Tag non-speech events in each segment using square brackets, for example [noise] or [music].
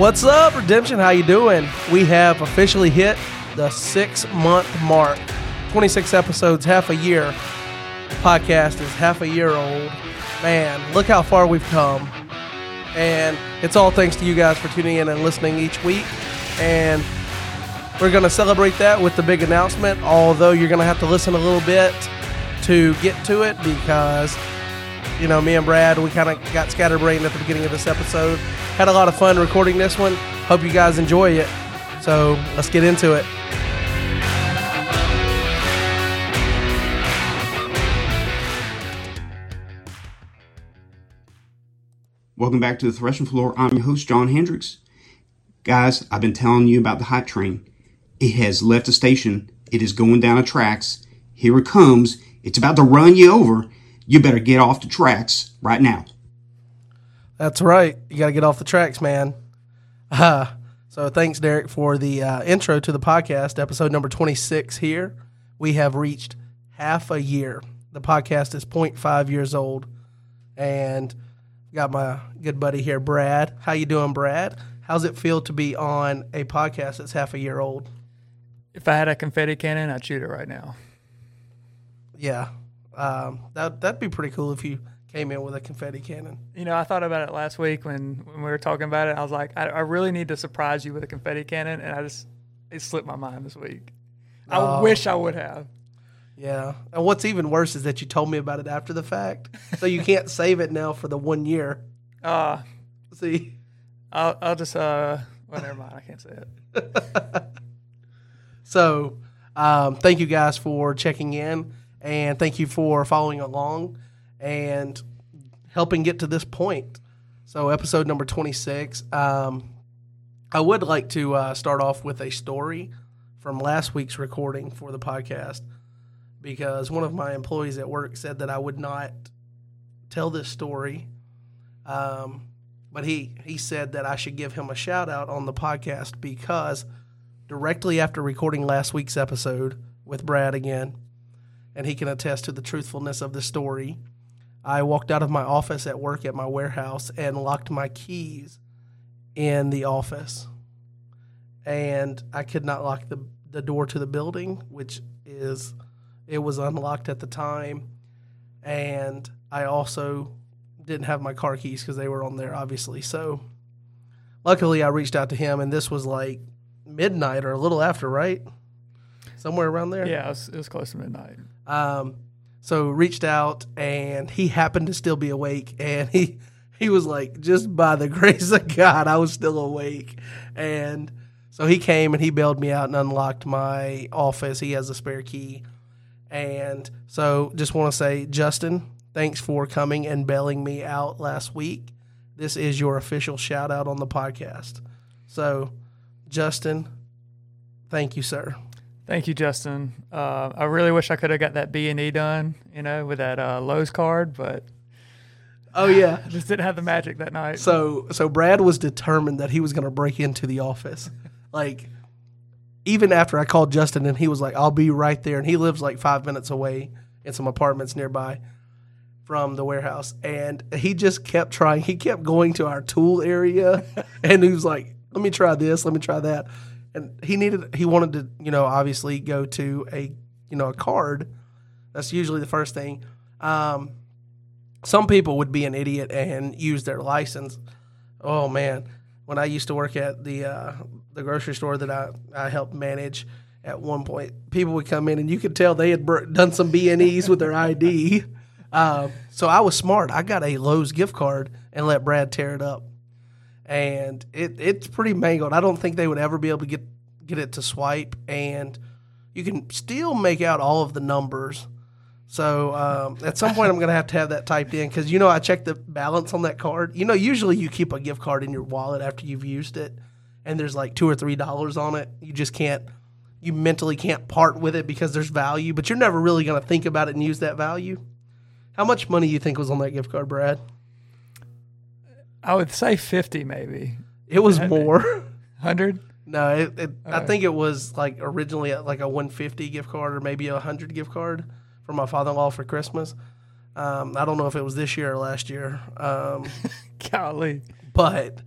What's up, Redemption? How you doing? We have officially hit the six-month mark. 26 episodes, half a year. Podcast is half a year old. Man, look how far we've come. And it's all thanks to you guys for tuning in and listening each week. And we're going to celebrate that with the big announcement, although you're going to have to listen a little bit to get to it because, you know, me and Brad, we kind of got scatterbrained at the beginning of this episode. Had a lot of fun recording this one. Hope you guys enjoy it. So let's get into it. Welcome back to the Threshing Floor. I'm your host, John Hendricks. Guys, I've been telling you about the hype train. It has left the station. It is going down the tracks. Here it comes. It's about to run you over. You better get off the tracks right now. That's right. You got to get off the tracks, man. Uh, so thanks, Derek, for the uh, intro to the podcast, episode number 26 here. We have reached half a year. The podcast is 0.5 years old. And got my good buddy here, Brad. How you doing, Brad? How's it feel to be on a podcast that's half a year old? If I had a confetti cannon, I'd shoot it right now. Yeah, um, that that'd be pretty cool if you came in with a confetti cannon. You know, I thought about it last week when, when we were talking about it. I was like, I, I really need to surprise you with a confetti cannon, and I just it slipped my mind this week. I Oh. wish I would have. Yeah, and what's even worse is that you told me about it after the fact, so you can't [laughs] save it now for the one year. Uh, See, I'll, I'll just uh, well, never mind. I can't say it. [laughs] so um, thank you guys for checking in, and thank you for following along and helping get to this point. So episode number twenty six. Um, I would like to uh, start off with a story from last week's recording for the podcast because one of my employees at work said that I would not tell this story. Um, but he, he said that I should give him a shout out on the podcast because directly after recording last week's episode with Brad again, and he can attest to the truthfulness of the story, I walked out of my office at work at my warehouse and locked my keys in the office. And I could not lock the, the door to the building, which is, it was unlocked at the time. And I also didn't have my car keys because they were on there, obviously. So luckily, I reached out to him, and this was like midnight or a little after, right? Somewhere around there. Yeah, it was, it was close to midnight. Um, so reached out, and he happened to still be awake, and he he was like, just by the [laughs] grace of God, I was still awake, and so he came and he bailed me out and unlocked my office. He has a spare key, and so just want to say, Justin, thanks for coming and bailing me out last week. This is your official shout out on the podcast. So, Justin, thank you, sir. Thank you, Justin. Uh, I really wish I could have got that B and E done, you know, with that uh, Lowe's card, but Oh yeah. [laughs] I just didn't have the magic that night. So so Brad was determined that he was going to break into the office. Like even after I called Justin and he was like, "I'll be right there," and he lives like five minutes away in some apartments nearby from the warehouse, and he just kept trying. He kept going to our tool area, [laughs] and he was like, "Let me try this. Let me try that." And he needed. He wanted to, you know, obviously go to a, you know, a card. That's usually the first thing. Um, some people would be an idiot and use their license. Oh man, when I used to work at the uh, the grocery store that I, I helped manage, at one point people would come in and you could tell they had done some B and E's with their ID. Uh, [laughs] so I was smart. I got a Lowe's gift card and let Brad tear it up, and it it's pretty mangled. I don't think they would ever be able to get get it to swipe, and you can still make out all of the numbers. So um, at some point, I'm going to have to have that typed in because you know I checked the balance on that card. You know, usually you keep a gift card in your wallet after you've used it, and there's like two or three dollars on it. You just can't, you mentally can't part with it because there's value, but you're never really going to think about it and use that value. How much money do you think was on that gift card, Brad? I would say 50 maybe. It was Had- more. 100? no, it, it, I Alright. think it was like originally like a 150 gift card or maybe a 100 gift card for my father-in-law for Christmas. Um, I don't know if it was this year or last year. Um, [laughs] Golly. but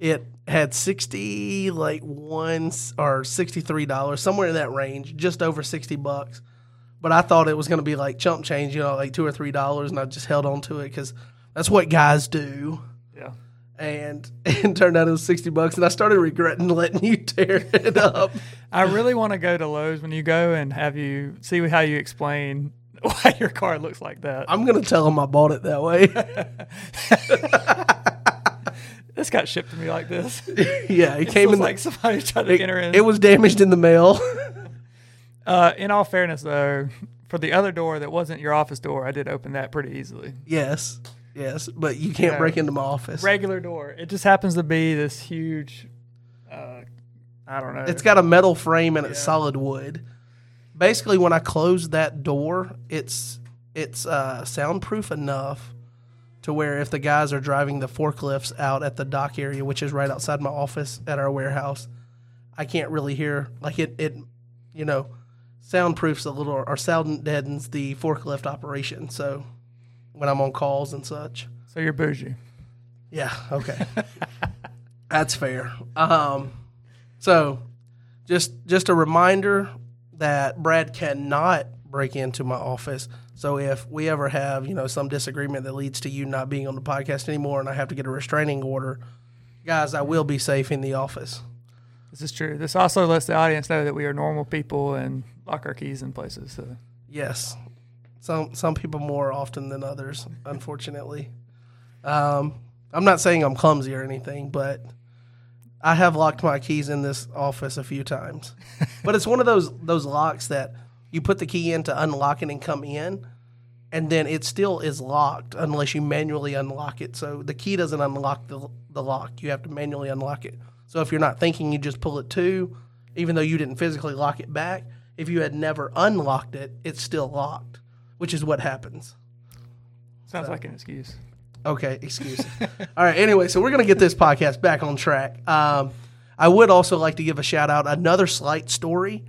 it had sixty like one or sixty three dollars somewhere in that range, just over sixty bucks. But I thought it was going to be like chump change, you know, like two or three dollars, and I just held on to it because that's what guys do. And [laughs] it turned out it was sixty bucks, and I started regretting [laughs] letting you tear it up. [laughs] I really want to go to Lowe's when you go and have you see how you explain why your car looks like that. I'm gonna tell them I bought it that way. this got shipped to me like this. yeah, it It came in like somebody tried to it, enter in. it was damaged in the mail. uh, in all fairness, though, for the other door that wasn't your office door, I did open that pretty easily. yes, yes, but you can't break into my office. Regular door. It just happens to be this huge. Uh, I don't know. It's got a metal frame and it's Yeah. solid wood. Basically, when I close that door, it's it's uh, soundproof enough to where if the guys are driving the forklifts out at the dock area, which is right outside my office at our warehouse, I can't really hear like it. It you know soundproofs a little or sound deadens the forklift operation. So when I'm on calls and such. so you're bougie. Yeah. Okay. [laughs] That's fair. Um, so, just just a reminder that Brad cannot break into my office. So if we ever have you know some disagreement that leads to you not being on the podcast anymore, and I have to get a restraining order, guys, I will be safe in the office. This is true. This also lets the audience know that we are normal people and lock our keys in places. So Yes. Some some people more often than others, unfortunately. Um, I'm not saying I'm clumsy or anything, but I have locked my keys in this office a few times. [laughs] but it's one of those those locks that you put the key in to unlock it and come in, and then it still is locked unless you manually unlock it. So the key doesn't unlock the the lock. You have to manually unlock it. So if you're not thinking, you just pull it to, even though you didn't physically lock it back. If you had never unlocked it, it's still locked, which is what happens. sounds like an excuse. Okay, excuse. [laughs] All right, anyway, so we're going to get this podcast back on track. Um, I would also like to give a shout out another slight story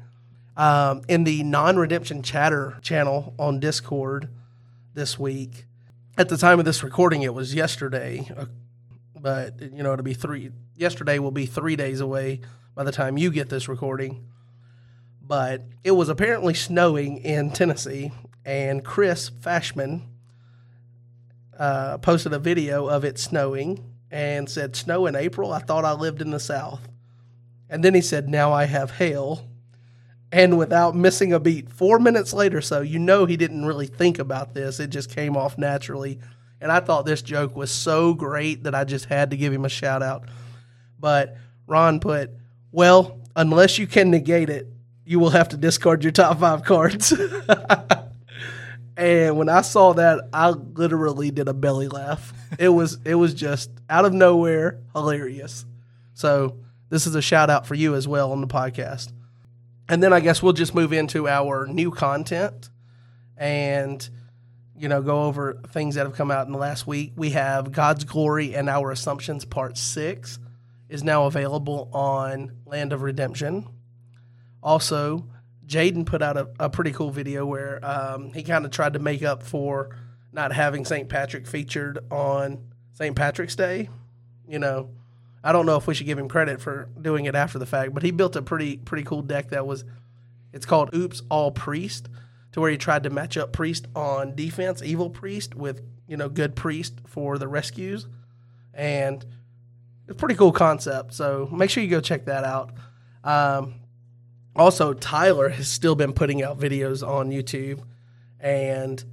um, in the non redemption chatter channel on Discord this week. At the time of this recording, it was yesterday, uh, but you know, it'll be three. Yesterday will be three days away by the time you get this recording. But it was apparently snowing in Tennessee, and Chris Fashman uh, posted a video of it snowing and said, Snow in April? I thought I lived in the South. And then he said, Now I have hail. And without missing a beat, four minutes later, so you know he didn't really think about this. It just came off naturally. And I thought this joke was so great that I just had to give him a shout out. But Ron put, Well, unless you can negate it, you will have to discard your top five cards. [laughs] And when I saw that, I literally did a belly laugh. It was it was just out of nowhere hilarious. So this is a shout out for you as well on the podcast. And then I guess we'll just move into our new content and you know go over things that have come out in the last week. We have God's Glory and Our Assumptions Part 6 is now available on Land of Redemption. Also, Jaden put out a, a pretty cool video where um, he kind of tried to make up for not having St. Patrick featured on St. Patrick's Day. You know, I don't know if we should give him credit for doing it after the fact, but he built a pretty pretty cool deck that was it's called Oops All Priest, to where he tried to match up Priest on defense, Evil Priest with you know good Priest for the rescues, and it's a pretty cool concept. So make sure you go check that out. Um, also, Tyler has still been putting out videos on YouTube, and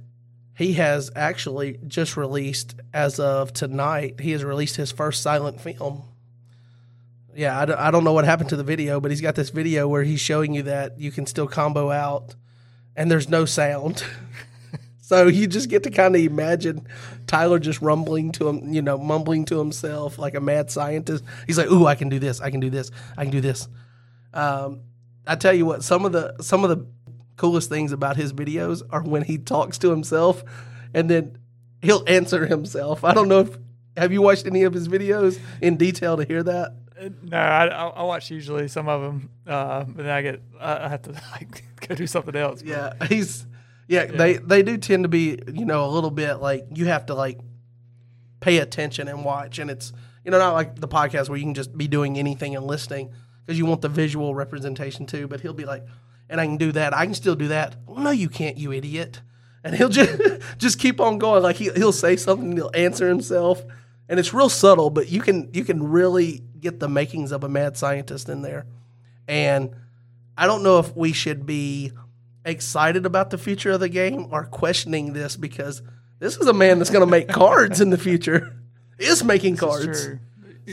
he has actually just released, as of tonight, he has released his first silent film. Yeah, I don't, I don't know what happened to the video, but he's got this video where he's showing you that you can still combo out and there's no sound. [laughs] so you just get to kind of imagine Tyler just rumbling to him, you know, mumbling to himself like a mad scientist. He's like, "Ooh, I can do this. I can do this. I can do this." Um, I tell you what, some of the some of the coolest things about his videos are when he talks to himself, and then he'll answer himself. I don't know if have you watched any of his videos in detail to hear that. No, I, I watch usually some of them, uh, but then I get I have to [laughs] like go do something else. Yeah, he's yeah, They they do tend to be you know a little bit like you have to like pay attention and watch, and it's You know, not like the podcast where you can just be doing anything and listening because you want the visual representation too. But he'll be like, and I can do that. I can still do that. Well, no, you can't, you idiot. And he'll just [laughs] just keep on going. Like he, he'll say something, he'll answer himself, and it's real subtle, but you can you can really get the makings of a mad scientist in there. And I don't know if we should be excited about the future of the game or questioning this because this is a man that's going to make cards in the future. [laughs] Is making cards. True.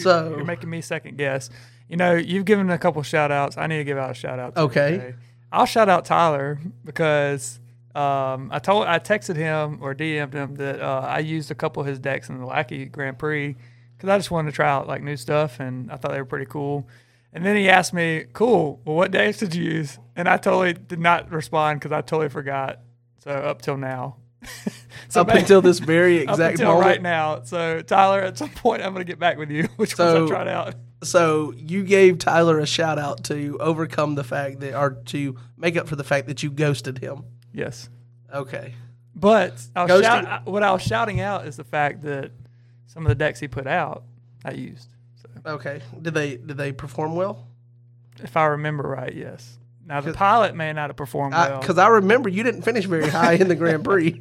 So You're making me second guess. You know, you've given a couple shout outs. I need to give out a shout out. Okay. today. I'll shout out Tyler because um, I told I texted him or DM'd him that uh, I used a couple of his decks in the Lackey Grand Prix because I just wanted to try out like new stuff and I thought they were pretty cool. And then he asked me, "Cool. Well, what decks did you use?" And I totally did not respond because I totally forgot. So up till now. [laughs] so up until this very [laughs] up exact until moment. right now. So Tyler, at some point, I'm going to get back with you. [laughs] Which So- ones I tried out. So you gave Tyler a shout out to overcome the fact that, or to make up for the fact that you ghosted him. Yes. Okay. But I Ghosting- shout, what I was shouting out is the fact that some of the decks he put out, I used. So Okay. Did they did they perform well? if I remember right, yes. Now the pilot may not have performed well. Because I, remember you didn't finish very high in the Grand Prix.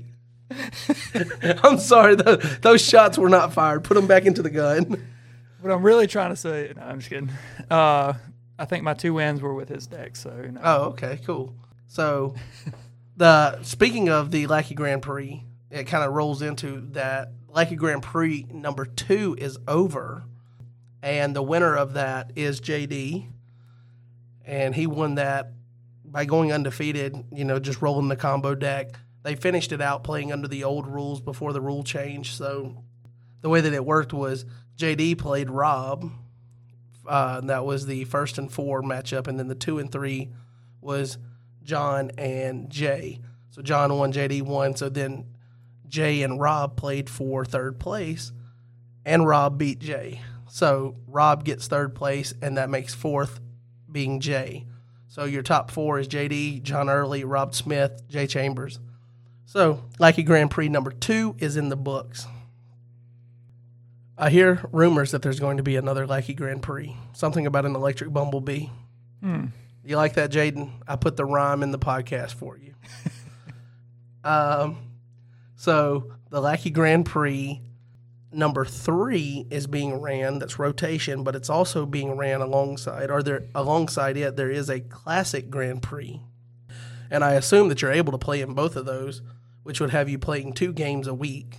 [laughs] [laughs] I'm sorry, tho- those shots were not fired. Put them back into the gun. What I'm really trying to say, no, I'm just kidding. Uh, I think my two wins were with his deck. So you know, Oh, okay, cool. So, the speaking of the Lackey Grand Prix, it kind of rolls into that Lackey Grand Prix number two is over, and the winner of that is JD, and he won that by going undefeated. You know, just rolling the combo deck. They finished it out playing under the old rules before the rule change. So, the way that it worked was JD played Rob. Uh, that was the first and four matchup, and then the two and three was John and Jay. So John won, JD won. So then Jay and Rob played for third place, and Rob beat Jay. So Rob gets third place, and that makes fourth being Jay. So your top four is JD, John Early, Rob Smith, Jay Chambers. So Lackey Grand Prix number two is in the books. I hear rumors that there's going to be another Lackey Grand Prix. Something about an electric bumblebee. You like that, Jaden? I put the rhyme in the podcast for you. [laughs] um, so the Lackey Grand Prix number three is being ran. That's rotation, but it's also being ran alongside, or there alongside it, there is a classic Grand Prix, and I assume that you're able to play in both of those, which would have you playing two games a week.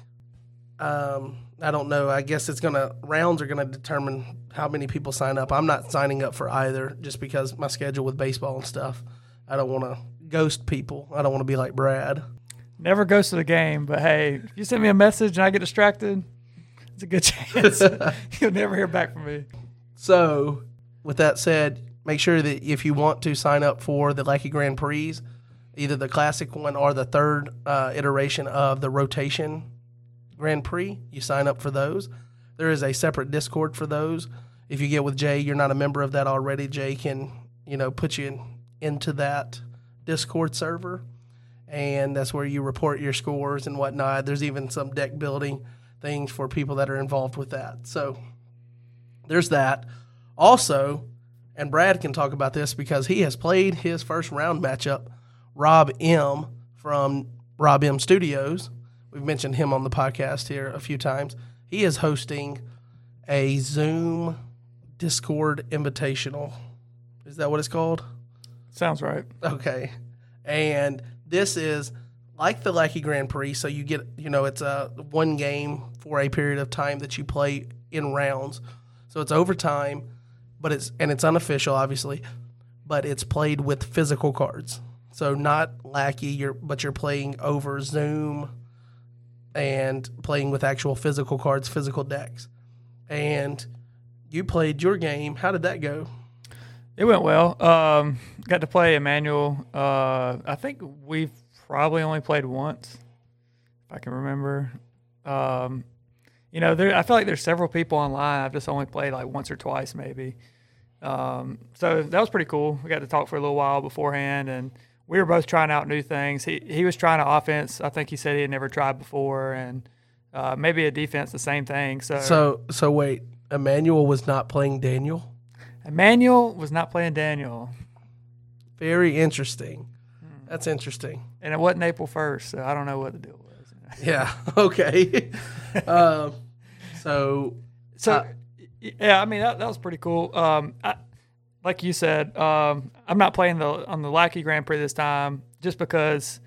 Um, I don't know. I guess it's gonna rounds are gonna determine how many people sign up. I'm not signing up for either, just because my schedule with baseball and stuff. I don't want to ghost people. I don't want to be like Brad. never goes to the game. But hey, if you send me a message and I get distracted, it's a good [laughs] chance [laughs] you'll never hear back from me. So, with that said, make sure that if you want to sign up for the Lackey Grand Prix, either the classic one or the third uh, iteration of the rotation Grand Prix, you sign up for those. There is a separate Discord for those. If you get with Jay, you're not a member of that already. Jay can, you know, put you in, into that Discord server, and that's where you report your scores and whatnot. There's even some deck building things for people that are involved with that. So there's that. Also, and Brad can talk about this because he has played his first round matchup. Rob M from Rob M Studios. We've mentioned him on the podcast here a few times. He is hosting a Zoom Discord Invitational. Is that what it's called? Sounds right. Okay. And this is like the Lackey Grand Prix. So you get, you know, it's a one game for a period of time that you play in rounds. So it's overtime, but it's, and it's unofficial, obviously, but it's played with physical cards. So not Lackey, you're, but you're playing over Zoom and playing with actual physical cards, physical decks. And you played your game. How did that go? It went well. Um, got to play Emmanuel. Uh, I think we've probably only played once, if I can remember. Um, you know, there. I feel like there's several people online. I've just only played like once or twice, maybe. Um, so that was pretty cool. We got to talk for a little while beforehand, and we were both trying out new things. He he was trying to offense. I think he said he had never tried before, and uh, maybe a defense, the same thing. So, So so wait, Emmanuel was not playing Daniel. Emmanuel was not playing Daniel, Very interesting. That's interesting. and it wasn't April first, so I don't know what the deal was. [laughs] Yeah. [laughs] Okay. um, so So, Uh, yeah, I mean that, that was pretty cool. Um, I, like you said, um, I'm not playing the on the Lackey Grand Prix this time just because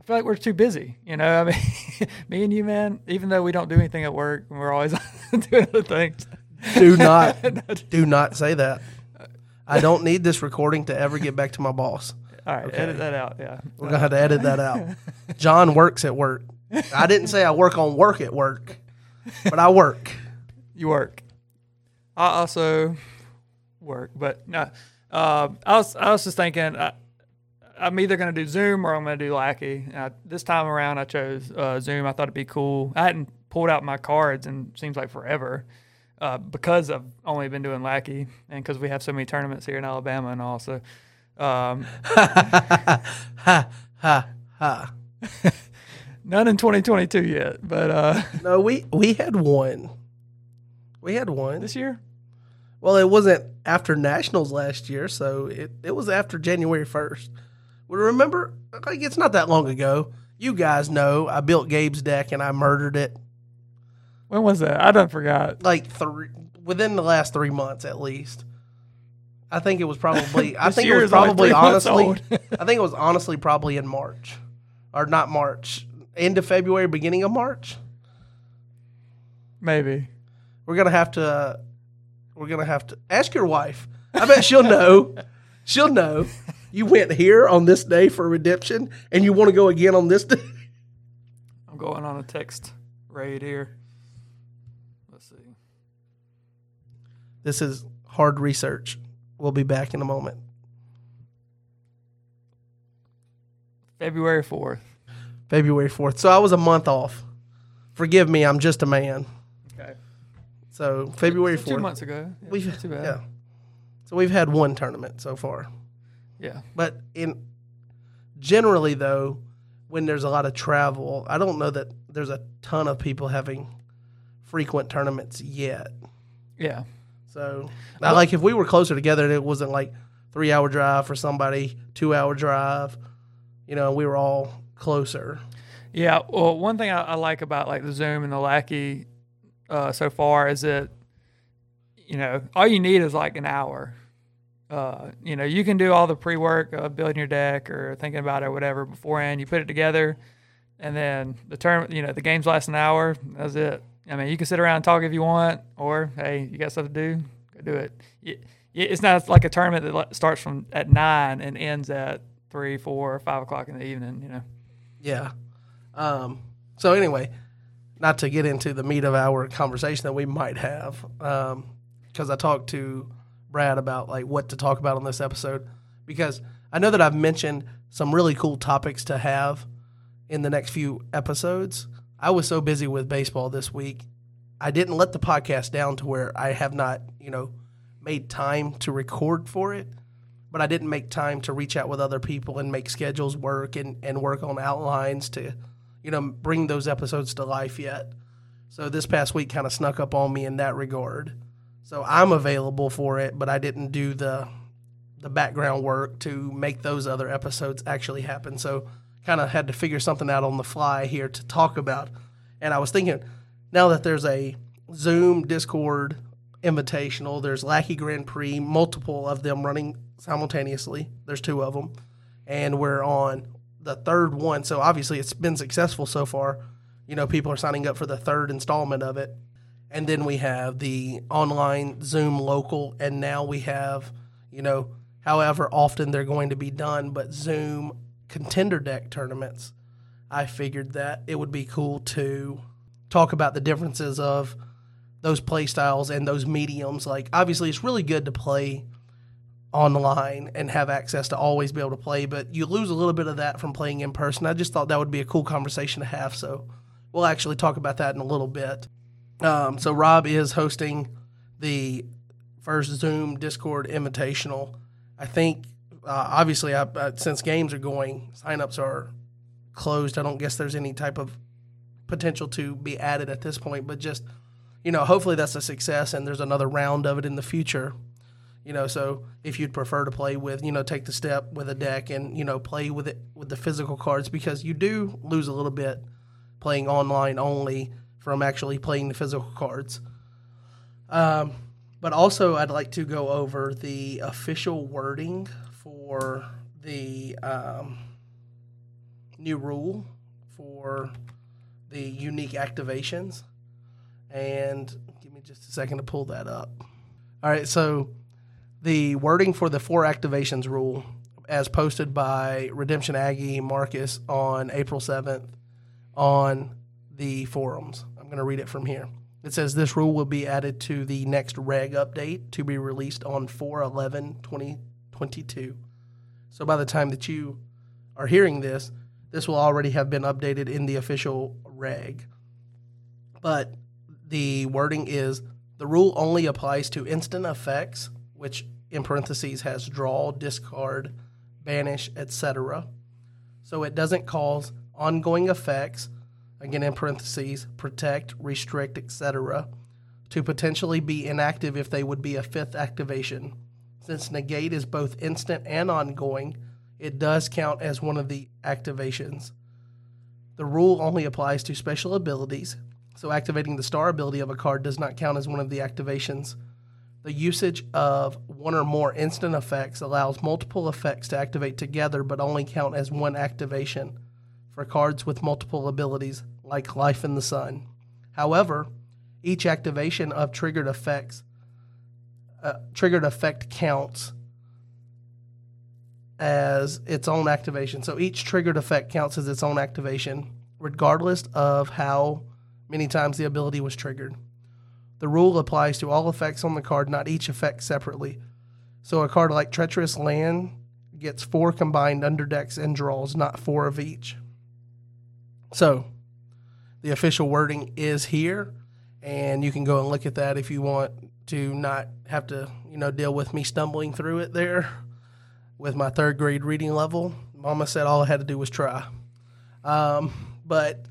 I feel like we're too busy. You know, [laughs] I mean, me and you, man. Even though we don't do anything at work, we're always [laughs] doing other things. do not [laughs] do not say that. I don't need this recording to ever get back to my boss. All right, edit that out. Yeah, We're gonna have to edit that out. John works at work. I didn't say I work on work at work, but I work. you work. I also work, but no. Uh, I was I was just thinking. I, I'm either going to do Zoom or I'm going to do Lackey. And I, this time around, I chose uh, Zoom. I thought it'd be cool. I hadn't pulled out my cards in seems like forever uh, because I've only been doing Lackey and because we have so many tournaments here in Alabama and all. So, um, Ha ha ha. none in 2022 yet, but uh, [laughs] No, we we had one. We had one. this year, Well, it wasn't after nationals last year, so it, it was after January first. Well, remember, like it's not that long ago. You guys know I built Gabe's deck and I murdered it. when was that? I done forgot. Like three within the last three months at least. I think it was probably. [laughs] I think it was probably honestly. [laughs] I think it was honestly probably in March, or not March, end of February, beginning of March. Maybe. We're gonna have to. Uh, We're gonna have to ask your wife. I bet she'll know. She'll know. You went here on this day for redemption, and you want to go again on this day. I'm going on a text raid here. Let's see. This is hard research. We'll be back in a moment. February 4th. February fourth. So I was a month off. Forgive me. I'm just a man. So February So two fourth. months ago. Yeah, We've too bad. yeah. So we've had one tournament so far. Yeah. But in generally though, when there's a lot of travel, I don't know that there's a ton of people having frequent tournaments yet. Yeah. So now, like if we were closer together and it wasn't like three hour drive for somebody, two hour drive, you know, we were all closer. Yeah. Well, one thing I, I like about like the Zoom and the Lackey uh, so far is that you know all you need is like an hour. Uh, you know, you can do all the pre-work of building your deck or thinking about it or whatever beforehand. You put it together, and then the term, you know, the games last an hour. That's it. I mean, you can sit around and talk if you want, or hey, you got stuff to do, go do it. it it's not like a tournament that starts from at nine and ends at three, four, five o'clock in the evening. You know. Yeah. Um, so anyway, not to get into the meat of our conversation that we might have, um, because I talked to Brad about like what to talk about on this episode, because I know that I've mentioned some really cool topics to have in the next few episodes. I was so busy with baseball this week, I didn't let the podcast down to where I have not, you know, made time to record for it but I didn't make time to reach out with other people and make schedules work and, and work on outlines to, you know, bring those episodes to life yet. So this past week kind of snuck up on me in that regard. So I'm available for it, but I didn't do the the background work to make those other episodes actually happen. So kind of had to figure something out on the fly here to talk about. And I was thinking, now that there's a Zoom, Discord, Invitational, there's Lackey Grand Prix, multiple of them running simultaneously. There's two of them, and we're on the third one. So obviously, it's been successful so far. You know, people are signing up for the third installment of it, and then we have the online Zoom local, and now we have, you know, however often they're going to be done, but Zoom contender deck tournaments. I figured that it would be cool to talk about the differences of those play styles and those mediums. Like, obviously, it's really good to play online and have access to always be able to play, but you lose a little bit of that from playing in person. I just thought that would be a cool conversation to have. So, we'll actually talk about that in a little bit. Um, so, Rob is hosting the first Zoom Discord Invitational. I think, uh, obviously, I, since games are going, signups are closed. I don't guess there's any type of potential to be added at this point, but just you know, hopefully that's a success and there's another round of it in the future. You know, so if you'd prefer to play with, you know, take the step with a deck and, you know, play with it with the physical cards because you do lose a little bit playing online only from actually playing the physical cards. Um, but also, I'd like to go over the official wording for the um, new rule for the unique activations. And give me just a second to pull that up. All right, so the wording for the four activations rule, as posted by Redemption Aggie Marcus on April 7th on the forums. I'm going to read it from here. It says this rule will be added to the next reg update to be released on 4 11 2022. So by the time that you are hearing this, this will already have been updated in the official reg. But the wording is the rule only applies to instant effects, which in parentheses has draw, discard, banish, etc. So it doesn't cause ongoing effects, again in parentheses, protect, restrict, etc., to potentially be inactive if they would be a fifth activation. Since negate is both instant and ongoing, it does count as one of the activations. The rule only applies to special abilities, so activating the star ability of a card does not count as one of the activations. The usage of one or more instant effects allows multiple effects to activate together but only count as one activation for cards with multiple abilities, like Life in the Sun. However, each activation of triggered effects uh, triggered effect counts as its own activation. So each triggered effect counts as its own activation, regardless of how many times the ability was triggered. The rule applies to all effects on the card, not each effect separately. So a card like Treacherous Land gets four combined underdecks and draws, not four of each. So the official wording is here, and you can go and look at that if you want to not have to, you know, deal with me stumbling through it there with my third grade reading level. Mama said all I had to do was try. Um, but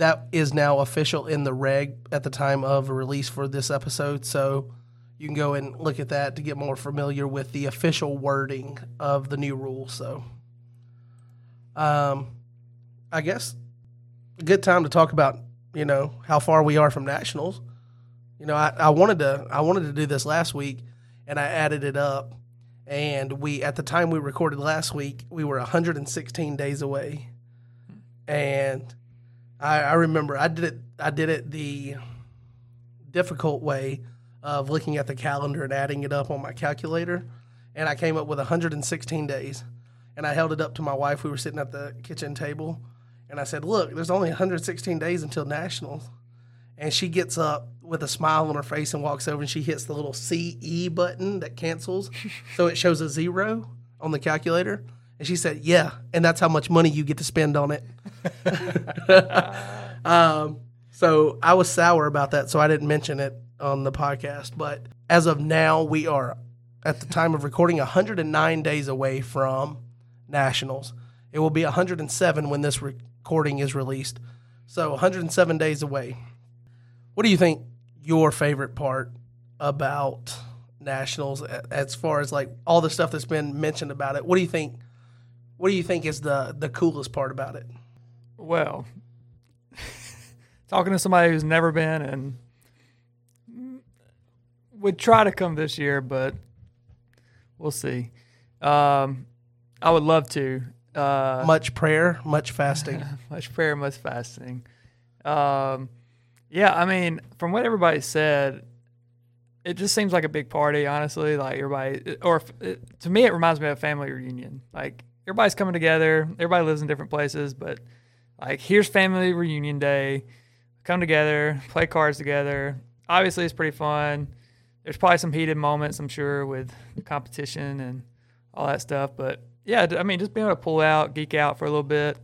that is now official in the reg at the time of release for this episode. So you can go and look at that to get more familiar with the official wording of the new rule. So, um, I guess a good time to talk about you know how far we are from nationals. You know, I, I wanted to I wanted to do this last week, and I added it up, and we at the time we recorded last week we were 116 days away, and I, I remember I did it I did it the difficult way of looking at the calendar and adding it up on my calculator, and I came up with 116 days, and I held it up to my wife. We were sitting at the kitchen table, and I said, "Look, there's only 116 days until nationals." And she gets up with a smile on her face and walks over and she hits the little CE button that cancels. [laughs] so it shows a zero on the calculator. And she said, Yeah, and that's how much money you get to spend on it. [laughs] um, so I was sour about that, so I didn't mention it on the podcast. But as of now, we are at the time of recording 109 days away from nationals. It will be 107 when this recording is released. So 107 days away. What do you think your favorite part about nationals as far as like all the stuff that's been mentioned about it? What do you think what do you think is the the coolest part about it? Well, [laughs] talking to somebody who's never been and would try to come this year, but we'll see. Um, I would love to. Uh, much prayer, much fasting. [laughs] much prayer, much fasting. Um, yeah, I mean, from what everybody said, it just seems like a big party. Honestly, like everybody, or it, to me, it reminds me of a family reunion. Like everybody's coming together. Everybody lives in different places, but like here's family reunion day. Come together, play cards together. Obviously, it's pretty fun. There's probably some heated moments, I'm sure, with competition and all that stuff. But yeah, I mean, just being able to pull out, geek out for a little bit,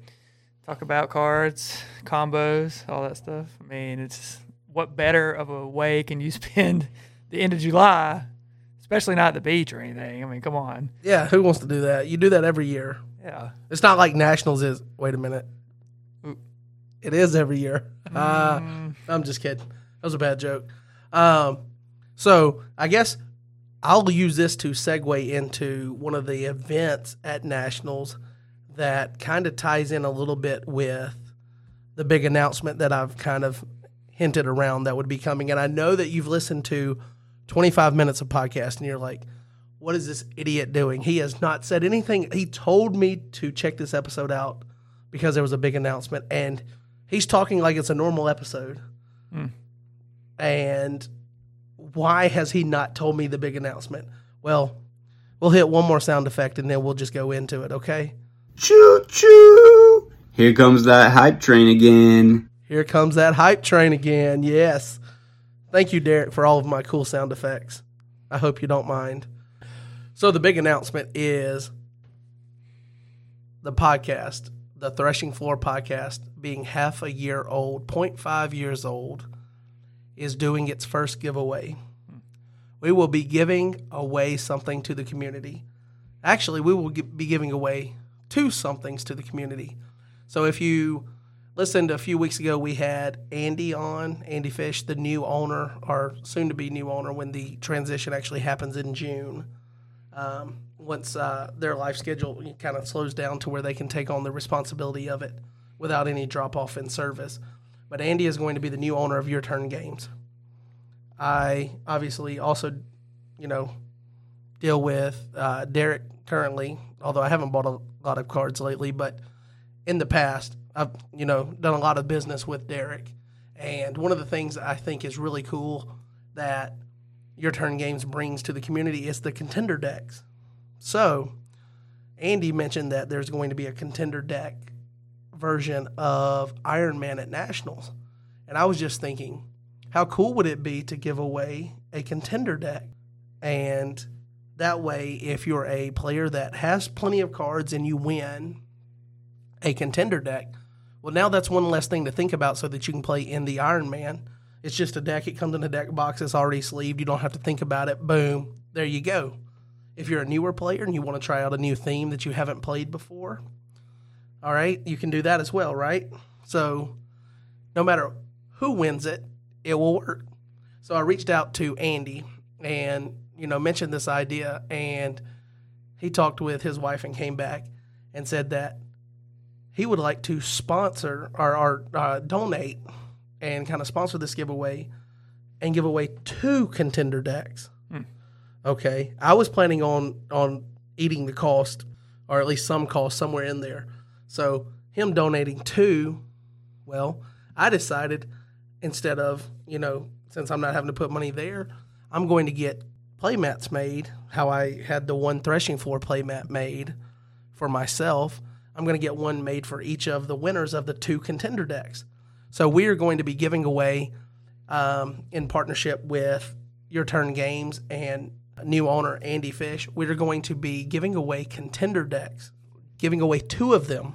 talk about cards, combos, all that stuff. I mean, it's what better of a way can you [laughs] spend the end of July, especially not at the beach or anything? I mean, come on. Yeah, who wants to do that? You do that every year. Yeah. It's not like Nationals is. Wait a minute. It is every year. [laughs] Uh, I'm just kidding. That was a bad joke. Um, so I guess I'll use this to segue into one of the events at Nationals that kind of ties in a little bit with the big announcement that I've kind of hinted around that would be coming. And I know that you've listened to 25 minutes of podcast and you're like, what is this idiot doing? He has not said anything. He told me to check this episode out because there was a big announcement and he's talking like it's a normal episode. Hmm. And why has he not told me the big announcement? Well, we'll hit one more sound effect and then we'll just go into it, okay? Choo choo! Here comes that hype train again. Here comes that hype train again. Yes. Thank you, Derek, for all of my cool sound effects. I hope you don't mind. So, the big announcement is the podcast, the Threshing Floor podcast, being half a year old, 0.5 years old, is doing its first giveaway. We will be giving away something to the community. Actually, we will be giving away two somethings to the community. So if you listened a few weeks ago, we had Andy on, Andy Fish, the new owner, or soon to be new owner when the transition actually happens in June. Um, once uh, their life schedule kind of slows down to where they can take on the responsibility of it without any drop off in service. But Andy is going to be the new owner of Your Turn Games. I obviously also, you know, deal with uh, Derek currently, although I haven't bought a lot of cards lately, but in the past, I've, you know, done a lot of business with Derek. And one of the things I think is really cool that Your Turn Games brings to the community is the contender decks. So, Andy mentioned that there's going to be a contender deck version of Iron Man at Nationals. And I was just thinking, how cool would it be to give away a contender deck? And that way, if you're a player that has plenty of cards and you win a contender deck, well, now that's one less thing to think about so that you can play in the Iron Man. It's just a deck. It comes in a deck box. It's already sleeved. You don't have to think about it. Boom. There you go. If you're a newer player and you want to try out a new theme that you haven't played before, all right, you can do that as well, right? So, no matter who wins it, it will work. So I reached out to Andy and you know mentioned this idea, and he talked with his wife and came back and said that he would like to sponsor or, or uh, donate and kind of sponsor this giveaway and give away two contender decks. Okay, I was planning on on eating the cost or at least some cost somewhere in there. So him donating two, well, I decided instead of you know since I'm not having to put money there, I'm going to get playmats made. How I had the one threshing floor playmat made for myself. I'm going to get one made for each of the winners of the two contender decks. So we are going to be giving away um, in partnership with Your Turn Games and new owner Andy Fish. We're going to be giving away contender decks, giving away two of them.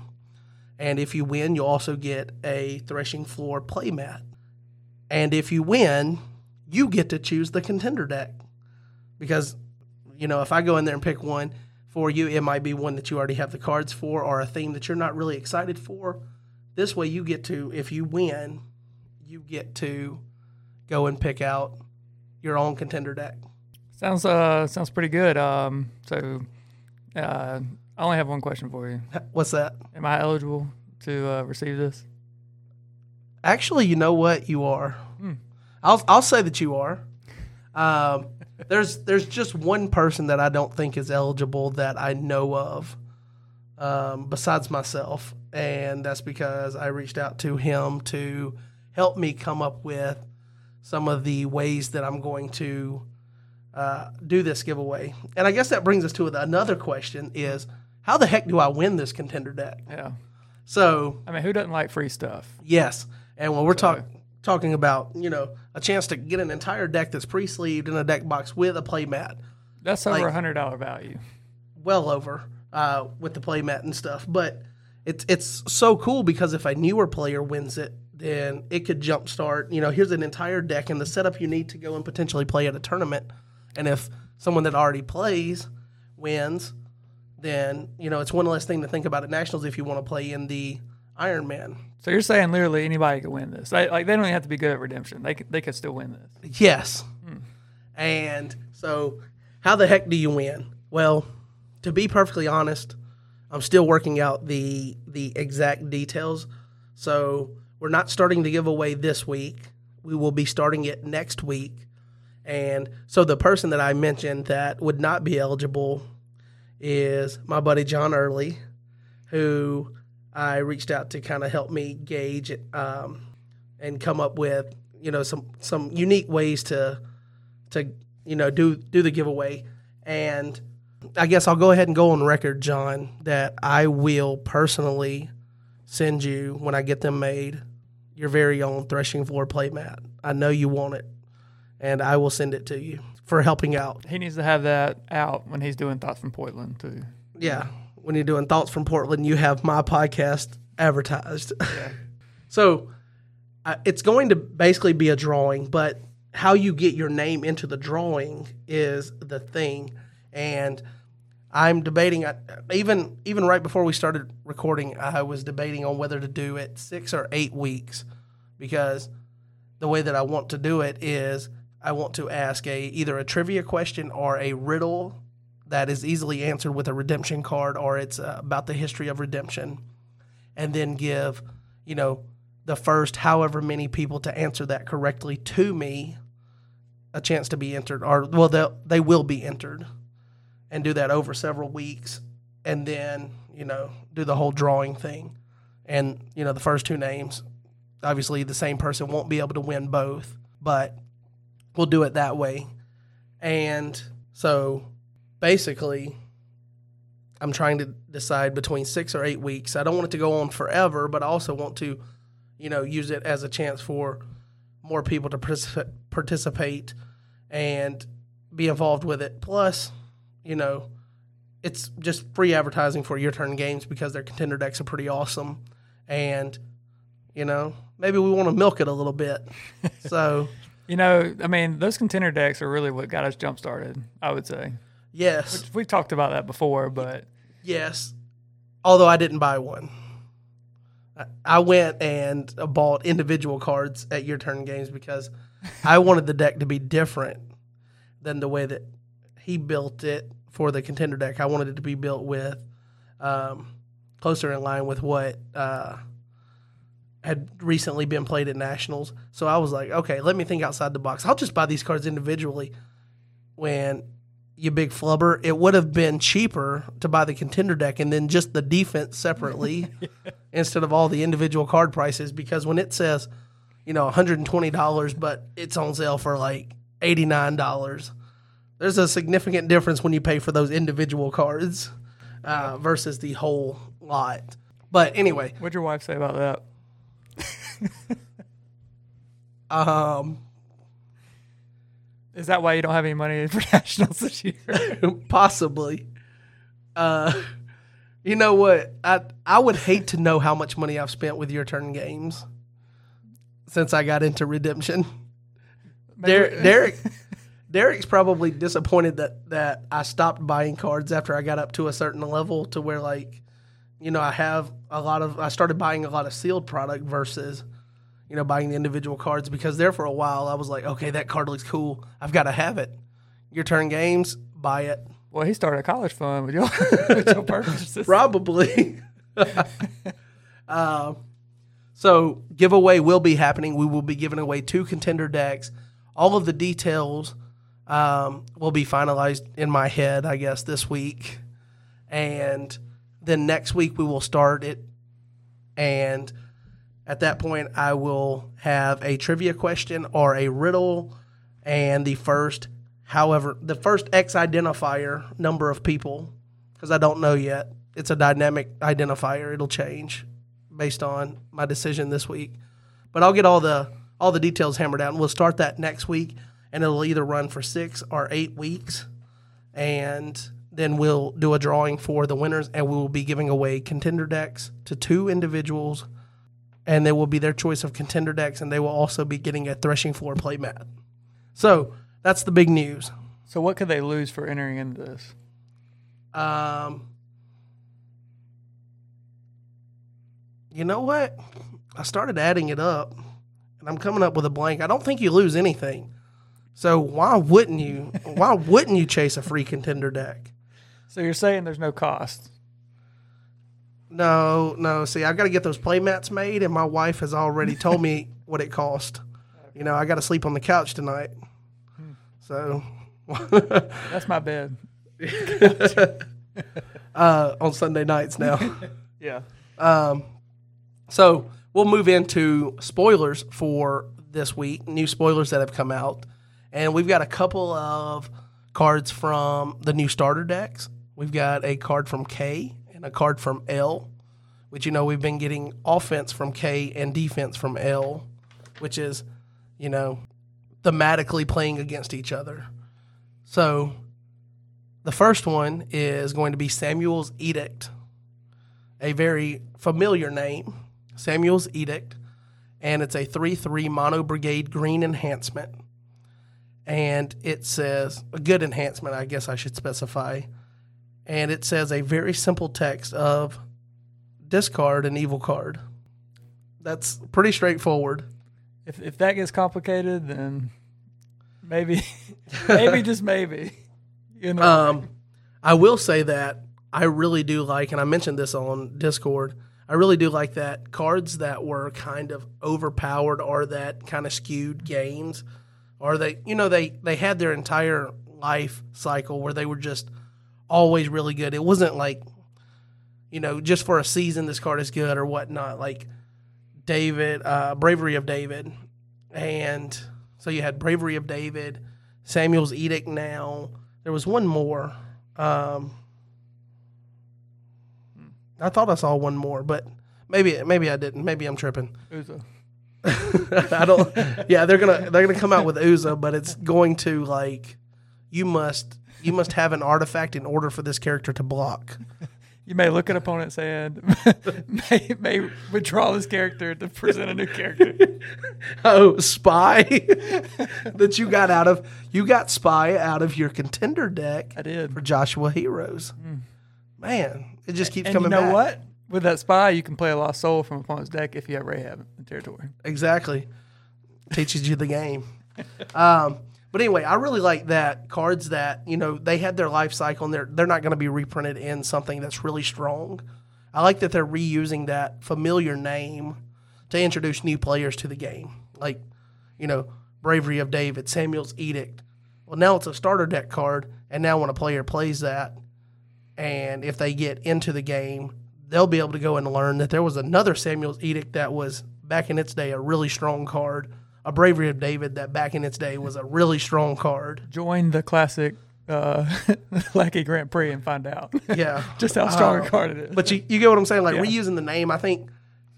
And if you win, you'll also get a threshing floor playmat. And if you win, you get to choose the contender deck. Because, you know, if I go in there and pick one for you, it might be one that you already have the cards for or a theme that you're not really excited for. This way, you get to, if you win, you get to go and pick out your own contender deck. Sounds uh sounds pretty good. Um, so uh, I only have one question for you. What's that? Am I eligible to uh, receive this? Actually, you know what? You are. I'll I'll say that you are. Um, there's there's just one person that I don't think is eligible that I know of, um, besides myself, and that's because I reached out to him to help me come up with some of the ways that I'm going to uh, do this giveaway. And I guess that brings us to another question: is how the heck do I win this contender deck? Yeah. So I mean, who doesn't like free stuff? Yes, and when we're talking talking about you know a chance to get an entire deck that's pre-sleeved in a deck box with a playmat, That's over Like- a hundred dollar value. well over uh, with the playmat and stuff. But it's it's so cool because if a newer player wins it, then it could jumpstart. You know, here's an entire deck and the setup you need to go and potentially play at a tournament. And if someone that already plays wins, then you know it's one less thing to think about at nationals if you want to play in the Iron Man. So you're saying literally anybody could win this? They, like they don't even have to be good at redemption. They could, they could still win this. Yes. Hmm. And so, how the heck do you win? Well, to be perfectly honest, I'm still working out the the exact details. So we're not starting the giveaway this week. We will be starting it next week. And so the person that I mentioned that would not be eligible is my buddy John Early, who I reached out to kind of help me gauge it um, and come up with you know some some unique ways to to you know do do the giveaway. And I guess I'll go ahead and go on record, John, that I will personally send you when I get them made your very own threshing floor playmat. I know you want it, and I will send it to you for helping out. He needs to have that out when he's doing thoughts from Portland too. Yeah, when you're doing thoughts from Portland, you have my podcast advertised. [laughs] so uh, it's going to basically be a drawing, but how you get your name into the drawing is the thing. And I'm debating. I- Even even right before we started recording, I was debating on whether to do it six or eight weeks, because the way that I want to do it is I want to ask a either a trivia question or a riddle that is easily answered with a redemption card, or it's uh, about the history of redemption, and then give you know the first however many people to answer that correctly to me a chance to be entered, or well they they will be entered, and do that over several weeks, and then you know do the whole drawing thing, and you know the first two names, obviously the same person won't be able to win both, but we'll do it that way, and so basically. I'm trying to decide between six or eight weeks. I don't want it to go on forever, but I also want to, you know, use it as a chance for more people to participate and be involved with it. Plus, you know, it's just free advertising for your turn games because their contender decks are pretty awesome. And, you know, maybe we want to milk it a little bit. [laughs] so, You know, I mean, those contender decks are really what got us jump started. I would say yes, we talked about that before, but yes. Although I didn't buy one. I- I went and bought individual cards at your turn games because I wanted the deck to be different than the way that he built it for the contender deck. I wanted it to be built with um, closer in line with what uh, had recently been played at nationals. So I was like, okay, let me think outside the box. I'll just buy these cards individually. When you big flubber, it would have been cheaper to buy the contender deck and then just the defense separately [laughs] [laughs] instead of all the individual card prices. Because when it says, you know, $120, but it's on sale for like $89, there's a significant difference when you pay for those individual cards uh, versus the whole lot. But anyway, what'd your wife say about that? um, Is that why you don't have any money for [laughs] nationals this year? [laughs] possibly. Uh, you know what? I I would hate to know how much money I've spent with your turn games since I got into redemption. Derek, [laughs] Derek Derek's probably disappointed that that I stopped buying cards after I got up to a certain level to where like you know I have a lot of I started buying a lot of sealed product versus you know buying the individual cards because there for a while I was like okay that card looks cool I've got to have it. Your turn games buy it well, he started a college fund with your, [laughs] with your purchases. probably. [laughs] uh, so giveaway will be happening. We will be giving away two contender decks. All of the details um, will be finalized in my head, I guess, this week, and then next week we will start it. And at that point, I will have a trivia question or a riddle, and the first, however, the first X identifier number of people because I don't know yet. It's a dynamic identifier. It'll change based on my decision this week. But I'll get all the all the details hammered out, and we'll start that next week, and it'll either run for six or eight weeks, and then we'll do a drawing for the winners, and we will be giving away contender decks to two individuals, and they will be their choice of contender decks, and they will also be getting a threshing floor playmat. So that's the big news. So, what could they lose for entering into this? Um, You know what? I started adding it up, and I'm coming up with a blank. I don't think you lose anything. So why wouldn't you? Why [laughs] wouldn't you chase a free contender deck? So you're saying there's no cost? No, no. See, I've got to get those playmats made, and my wife has already told me [laughs] what it cost. You know, I got to sleep on the couch tonight. So, That's my bed. [laughs] uh, on Sunday nights now. [laughs] Yeah. Um, So we'll move into spoilers for this week, new spoilers that have come out. And we've got a couple of cards from the new starter decks. We've got a card from K and a card from L, which you know we've been getting offense from K and defense from L, which is, you know, thematically playing against each other. So the first one is going to be Samuel's Edict, a very familiar name, Samuel's Edict, and it's a 3 3 Mono Brigade green enhancement. And it says a good enhancement, I guess I should specify. And it says a very simple text of discard an evil card. That's pretty straightforward. If if that gets complicated, then maybe, [laughs] maybe [laughs] just maybe, you know. Um, I will say that I really do like, and I mentioned this on Discord. I really do like that cards that were kind of overpowered or that kind of skewed games, or they, you know, they they had their entire life cycle where they were just always really good. It wasn't like, you know, just for a season this card is good or whatnot. Like David, uh, Bravery of David, and so you had Bravery of David, Samuel's Edict. Now there was one more. Um, I thought I saw one more, but maybe maybe I didn't. Maybe I'm tripping. Uzzah. [laughs] I don't. Yeah, they're gonna they're gonna come out with Uzzah, but it's going to like you must you must have an artifact in order for this character to block. [laughs] You may look at opponent's hand, [laughs] may, may withdraw this character to present a new character. [laughs] Oh, spy that you got out of you got spy out of your contender deck I did. for Joshua Heroes. Man, it just keeps And coming you know back. what? With that spy, you can play a lost soul from opponent's deck if you ever have Rahab in territory. Exactly. Teaches you the game. Um, but anyway, I really like that cards that, you know, they had their life cycle and they're they're not going to be reprinted in something that's really strong. I like that they're reusing that familiar name to introduce new players to the game. Like, you know, Bravery of David, Samuel's Edict. Well, now it's a starter deck card, and now when a player plays that, and if they get into the game, they'll be able to go and learn that there was another Samuel's Edict that was back in its day a really strong card, a Bravery of David that back in its day was a really strong card. Join the classic uh, [laughs] Lackey Grand Prix and find out Yeah, [laughs] just how strong Uh, a card it is. but you, you get what I'm saying? Like Yeah. reusing the name, I think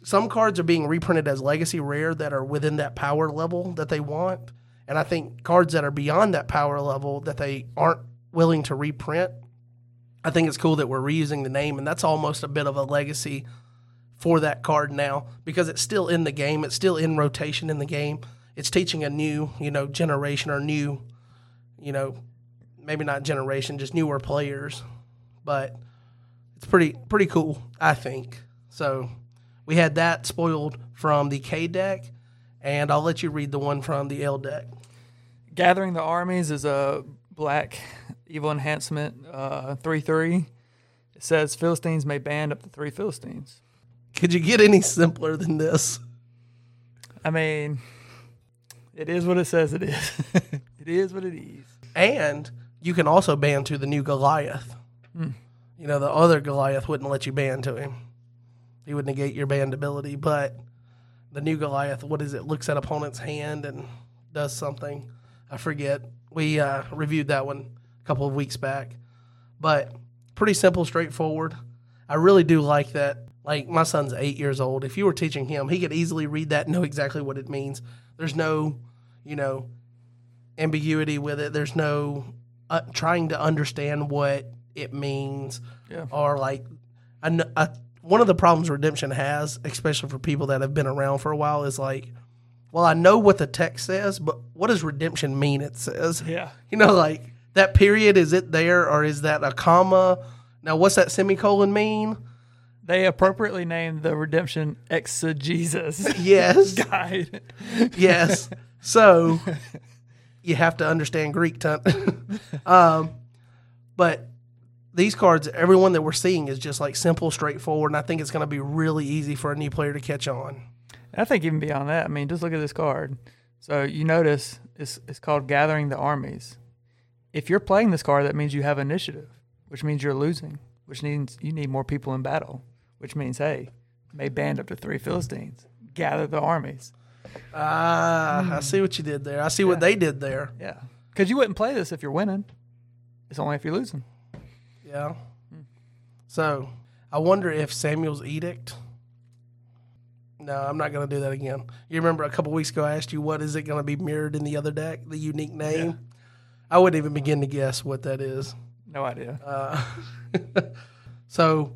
some cards are being reprinted as legacy rare that are within that power level that they want. And I think cards that are beyond that power level that they aren't willing to reprint, I think it's cool that we're reusing the name. And that's almost a bit of a legacy for that card now because it's still in the game. It's still in rotation in the game. It's teaching a new, you know, generation or new, you know, maybe not generation, just newer players. But it's pretty pretty cool, I think. So we had that spoiled from the K deck, and I'll let you read the one from the L deck. Gathering the armies is a black evil enhancement uh, three three. It says Philistines may band up to three Philistines. Could you get any simpler than this? I mean, it is what it says it is. [laughs] it is what it is. And you can also ban to the new Goliath. You know, the other Goliath wouldn't let you ban to him. He would negate your banned ability, but the new Goliath, what is it? Looks at opponent's hand and does something. I forget. We uh, reviewed that one a couple of weeks back, but pretty simple, straightforward. I really do like that. Like my son's eight years old. If you were teaching him, he could easily read that, and know exactly what it means. There's no, you know, ambiguity with it. There's no uh, trying to understand what it means, Yeah. or like n- a- one of the problems redemption has, especially for people that have been around for a while, is like, well, I know what the text says, but what does redemption mean? It says, Yeah. you know, like that period is it there or is that a comma? Now, what's that semicolon mean? They appropriately named the redemption exegesis [laughs] Yes. [laughs] guide. yes. So you have to understand Greek ton. [laughs] um, but these cards, everyone that we're seeing is just like simple, straightforward, and I think it's going to be really easy for a new player to catch on. I think even beyond that, I mean, just look at this card. So you notice it's, it's called Gathering the Armies. If you're playing this card, that means you have initiative, which means you're losing, which means you need more people in battle, which means, hey, may band up to three Philistines, gather the armies. Ah, I see what you did there. I see what they did there. Yeah. Because you wouldn't play this if you're winning. It's only if you're losing. Yeah. So I wonder if Samuel's edict. No, I'm not going to do that again. You remember a couple weeks ago I asked you what is it going to be mirrored in the other deck, the unique name. I wouldn't even begin to guess what that is. No idea. Uh, [laughs] so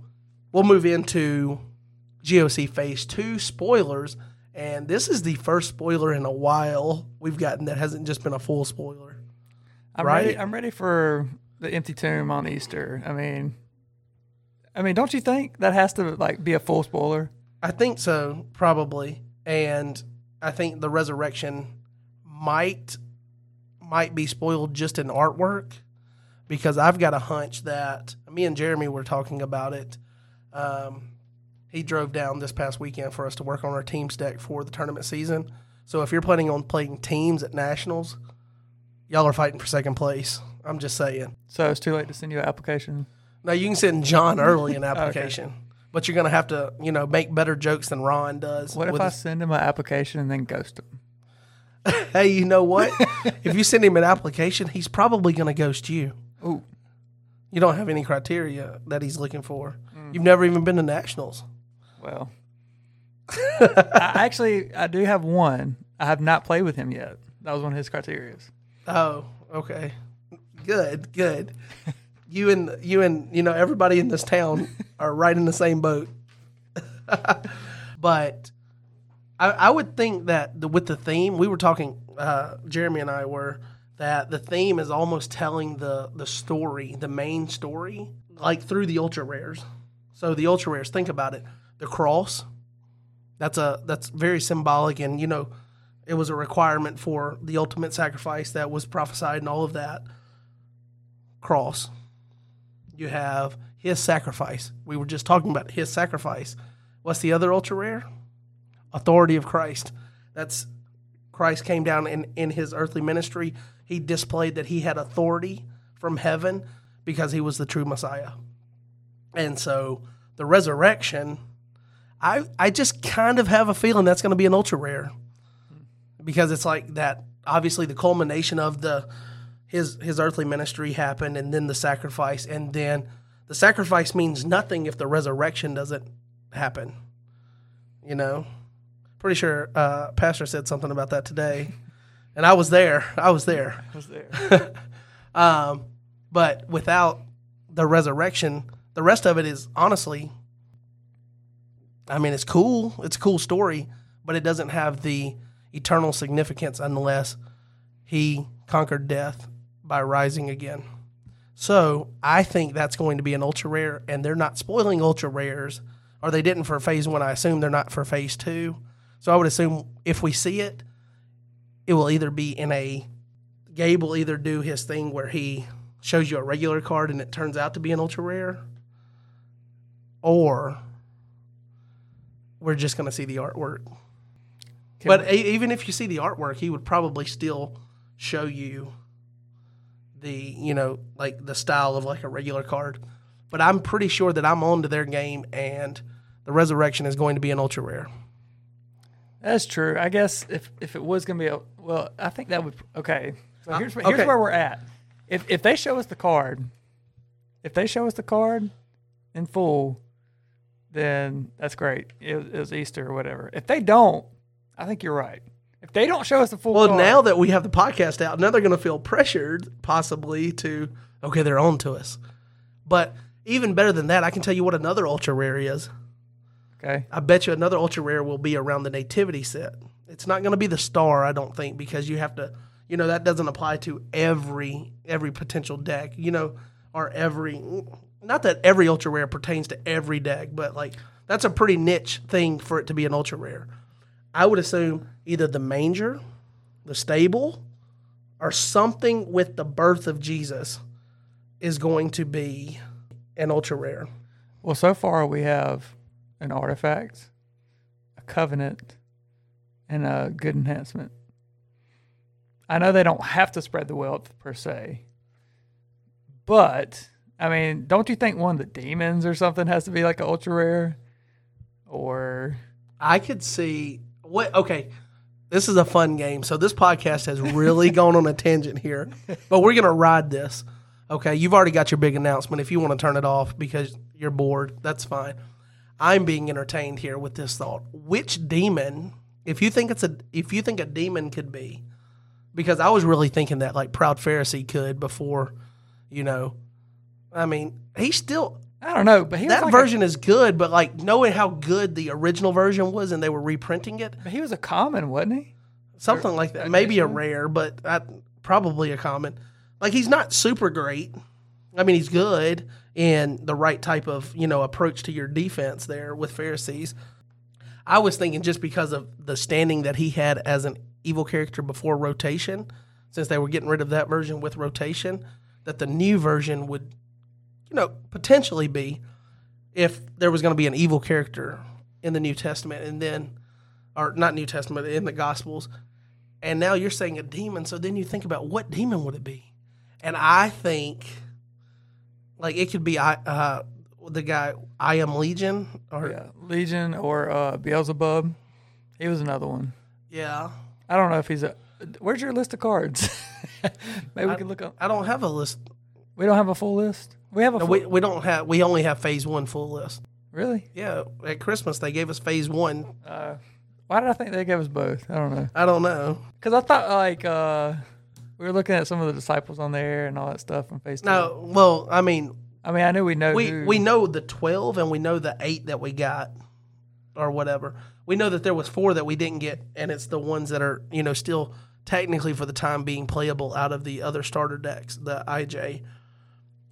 we'll move into GOC Phase Two spoilers, and this is the first spoiler in a while we've gotten that hasn't just been a full spoiler. I'm right? ready. I'm ready for the empty tomb on Easter. I mean, I mean, don't you think that has to like be a full spoiler? I think so, probably, and I think the resurrection might might be spoiled just in artwork because I've got a hunch that me and Jeremy were talking about it. Um, he drove down this past weekend for us to work on our teams deck for the tournament season. So if you're planning on playing teams at nationals, y'all are fighting for second place. I'm just saying. So it's too late to send you an application. No, you can send John early an [laughs] application, but you're gonna have to, you know, make better jokes than Ron does. What if I his- send him an application and then ghost him? [laughs] hey, you know what? [laughs] if you send him an application, he's probably going to ghost you. Ooh, You don't have any criteria that he's looking for. You've never even been to nationals. well. [laughs] I actually I do have one. I have not played with him yet. That was one of his criterias. Oh, okay. Good, good. You and you and you know everybody in this town [laughs] are right in the same boat. [laughs] but I, I would think that the, with the theme, we were talking. Uh, Jeremy and I were that the theme is almost telling the the story, the main story, like through the ultra rares. So the ultra rares, think about it. The cross, that's a that's very symbolic, and you know, it was a requirement for the ultimate sacrifice that was prophesied and all of that. Cross. You have his sacrifice. We were just talking about his sacrifice. What's the other ultra rare? Authority of Christ. That's Christ came down in, in his earthly ministry. He displayed that he had authority from heaven because he was the true Messiah. And so the resurrection, I I just kind of have a feeling that's going to be an ultra rare because it's like that. Obviously, the culmination of the his his earthly ministry happened, and then the sacrifice, and then the sacrifice means nothing if the resurrection doesn't happen. You know, pretty sure uh, Pastor said something about that today, and I was there. I was there. I was there. [laughs] Um, but without the resurrection, the rest of it is honestly, I mean, it's cool. It's a cool story, but it doesn't have the eternal significance unless he conquered death by rising again. So I think that's going to be an ultra rare, and they're not spoiling ultra rares, or they didn't for phase one. I assume they're not for phase two. So I would assume if we see it, it will either be in a Gabe will either do his thing where he shows you a regular card and it turns out to be an ultra rare, or we're just going to see the artwork. Can but even if you see the artwork, he would probably still show you the you know like the style of like a regular card. But I'm pretty sure that I'm on to their game, and the resurrection is going to be an ultra rare. That's true. I guess if if it was gonna be a well, I think that would okay. So here's Uh, okay. here's where we're at. If if they show us the card, if they show us the card in full, then that's great. It, was- it was Easter or whatever. If they don't, I think you're right. If they don't show us the full Well, card, now that we have the podcast out, now they're going to feel pressured, possibly to okay, they're on to us. But even better than that, I can tell you what another ultra rare is. okay, I bet you another ultra rare will be around the nativity set. It's not going to be the star, I don't think, because you have to, you know, that doesn't apply to every every potential deck, you know, or every. Not that every ultra rare pertains to every deck, but like that's a pretty niche thing for it to be an ultra rare. I would assume either the manger, the stable, or something with the birth of Jesus is going to be an ultra rare. Well, so far we have an artifact, a covenant, and a good enhancement. I know they don't have to spread the wealth per se, but I mean, don't you think one of the demons or something has to be like an ultra rare? Or I could see what okay. This is a fun game. So this podcast has really gone on a tangent here, but we're gonna ride this. Okay, you've already got your big announcement. If you want to turn it off because you're bored, that's fine. I'm being entertained here with this thought. Which demon, if you think it's a if you think a demon could be, because I was really thinking that like Proud Pharisee could before, you know. I mean, he's still I don't know, but he that like a- version is good, but like knowing how good the original version was and they were reprinting it, but he was a common, wasn't he? something like that. Maybe a rare, but I, probably a common. Like he's not super great. I mean, he's good in the right type of you know approach to your defense there with Pharisees. I was thinking just because of the standing that he had as an evil character before rotation, since they were getting rid of that version with rotation, that the new version would, you know, potentially be if there was going to be an evil character in the New Testament, and then, or not New Testament in the Gospels, and now you're saying a demon. So then you think about what demon would it be, and I think, like it could be uh, the guy I am Legion or Yeah, Legion or uh, Beelzebub. He was another one. yeah. I don't know if he's a. Where's your list of cards? [laughs] Maybe we could look up. I don't have a list. We don't have a full list. We have a No, full, we, we don't have. We only have phase one full list. really. Yeah, at Christmas they gave us phase one. Uh, why did I think they gave us both? I don't know. I don't know. Because I thought like uh, we were looking at some of the disciples on there and all that stuff from Facebook. No, well, I mean, I mean I knew we know we who. we know the twelve and we know the eight that we got, or whatever. We know that there was four that we didn't get, and it's the ones that are you know still technically for the time being playable out of the other starter decks. The IJ.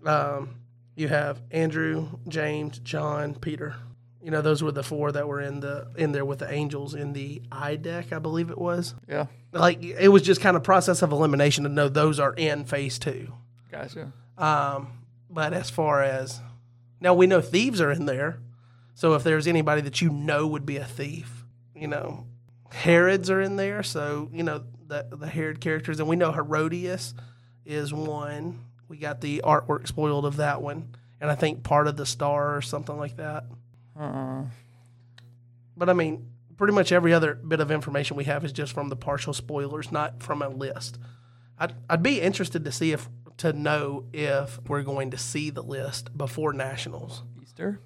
Um, you have Andrew, James, John, Peter. You know those were the four that were in the in there with the angels in the I deck, I believe it was. yeah, Like it was just kind of process of elimination to know those are in phase two. gotcha. Um, but as far as now, we know thieves are in there. So if there's anybody that you know would be a thief, you know, Herods are in there. So you know the the Herod characters, and we know Herodias is one. We got the artwork spoiled of that one, and I think part of the star or something like that. Uh, But I mean, pretty much every other bit of information we have is just from the partial spoilers, not from a list. I'd, I'd be interested to see if to know if we're going to see the list before nationals. Easter.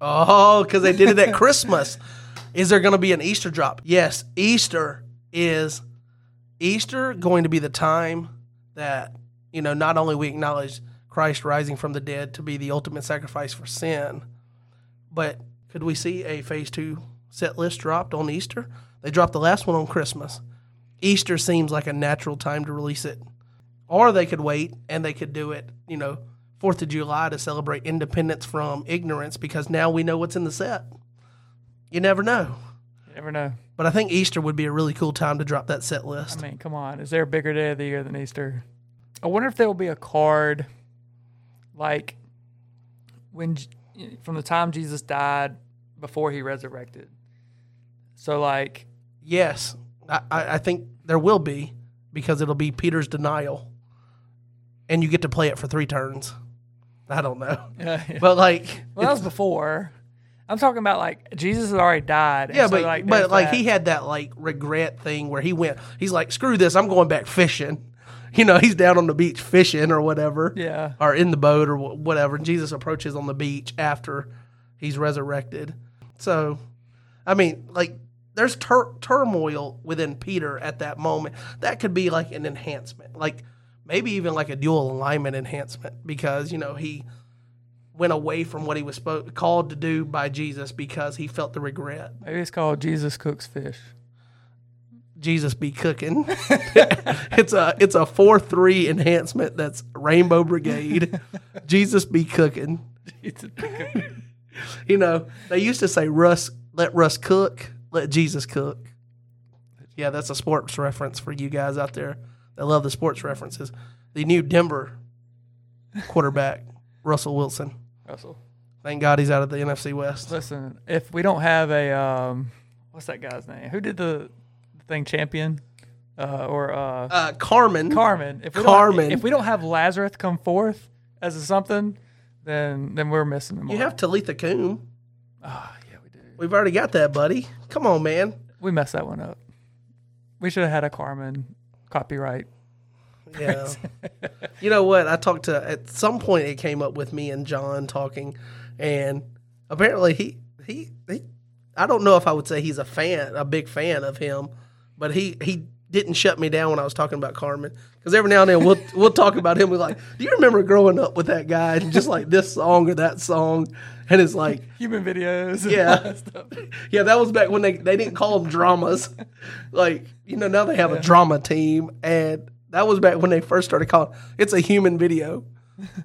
Oh, because they did it at [laughs] Christmas. Is there going to be an Easter drop? Yes, Easter is Easter going to be the time that you know not only we acknowledge Christ rising from the dead to be the ultimate sacrifice for sin, but could we see a phase two set list dropped on Easter? They dropped the last one on Christmas. Easter seems like a natural time to release it. Or they could wait and they could do it, you know, Fourth of July to celebrate independence from ignorance because now we know what's in the set. You never know. You never know. But I think Easter would be a really cool time to drop that set list. I mean, come on. Is there a bigger day of the year than Easter? I wonder if there will be a card like when from the time Jesus died before he resurrected. So like Yes, I, I think there will be because it'll be Peter's denial, and you get to play it for three turns. I don't know, [laughs] yeah, but like, well, that was before. I'm talking about like Jesus had already died. and yeah, so, but like, but like that. he had that like regret thing where he went. He's like, screw this, I'm going back fishing. [laughs] You know, he's down on the beach fishing or whatever. yeah, or in the boat or whatever. And Jesus approaches on the beach after he's resurrected. So, I mean, like, there's tur- turmoil within Peter at that moment. That could be like an enhancement, like maybe even like a dual alignment enhancement because, you know, he went away from what he was spo- called to do by Jesus because he felt the regret. maybe it's called Jesus cooks fish. Jesus be cooking. [laughs] it's a it's a four three enhancement that's Rainbow Brigade. [laughs] Jesus be cooking. [laughs] You know, they used to say Russ let Russ cook, let Jesus cook. Yeah, that's a sports reference for you guys out there that love the sports references. The new Denver quarterback, Russell Wilson. Russell. Thank God he's out of the NFC West. Listen, if we don't have a um, what's that guy's name? Who did the thing champion? Uh, or uh, Uh, Carmen. Carmen. If we Carmen. Don't, if we don't have Lazarus come forth as a something, then then we're missing them. you have Talitha Cumi. Ah, yeah, we do. We've already got that, buddy. Come on, man. We messed that one up. We should have had a Carmen copyright. Yeah. [laughs] you know what? I talked to at some point it came up with me and John talking, and apparently he he he. I don't know if I would say he's a fan, a big fan of him, but he he didn't shut me down when I was talking about Carmen because every now and then we'll we'll talk about him. We're like, do you remember growing up with that guy and just like this song or that song? And it's like, Human videos. and Yeah. that stuff. [laughs] yeah, that was back when they they didn't call them dramas. [laughs] Like you know now they have a drama team, and that was back when they first started calling it's a human video.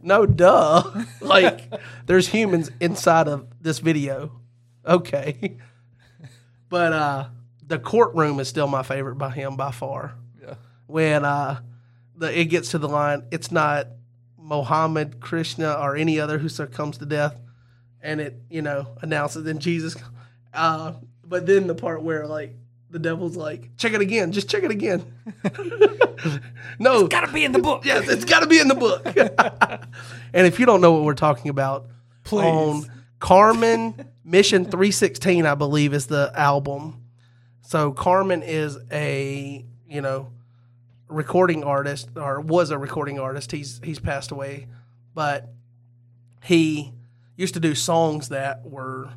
No, duh. [laughs] like there's humans inside of this video. Okay, but uh, the courtroom is still my favorite by him by far. Yeah. When uh, the it gets to the line, it's not Mohammed, Krishna, or any other who succumbs to death, and it you know announces then Jesus. Uh, but then the part where like the devil's like, check it again, just check it again. [laughs] no, it's Gotta be in the book. yes, it's got to be in the book. [laughs] and if you don't know what we're talking about, Please. on Carmen Mission 316, I believe, is the album. So Carmen is a you know recording artist or was a recording artist. He's he's passed away, but he used to do songs that were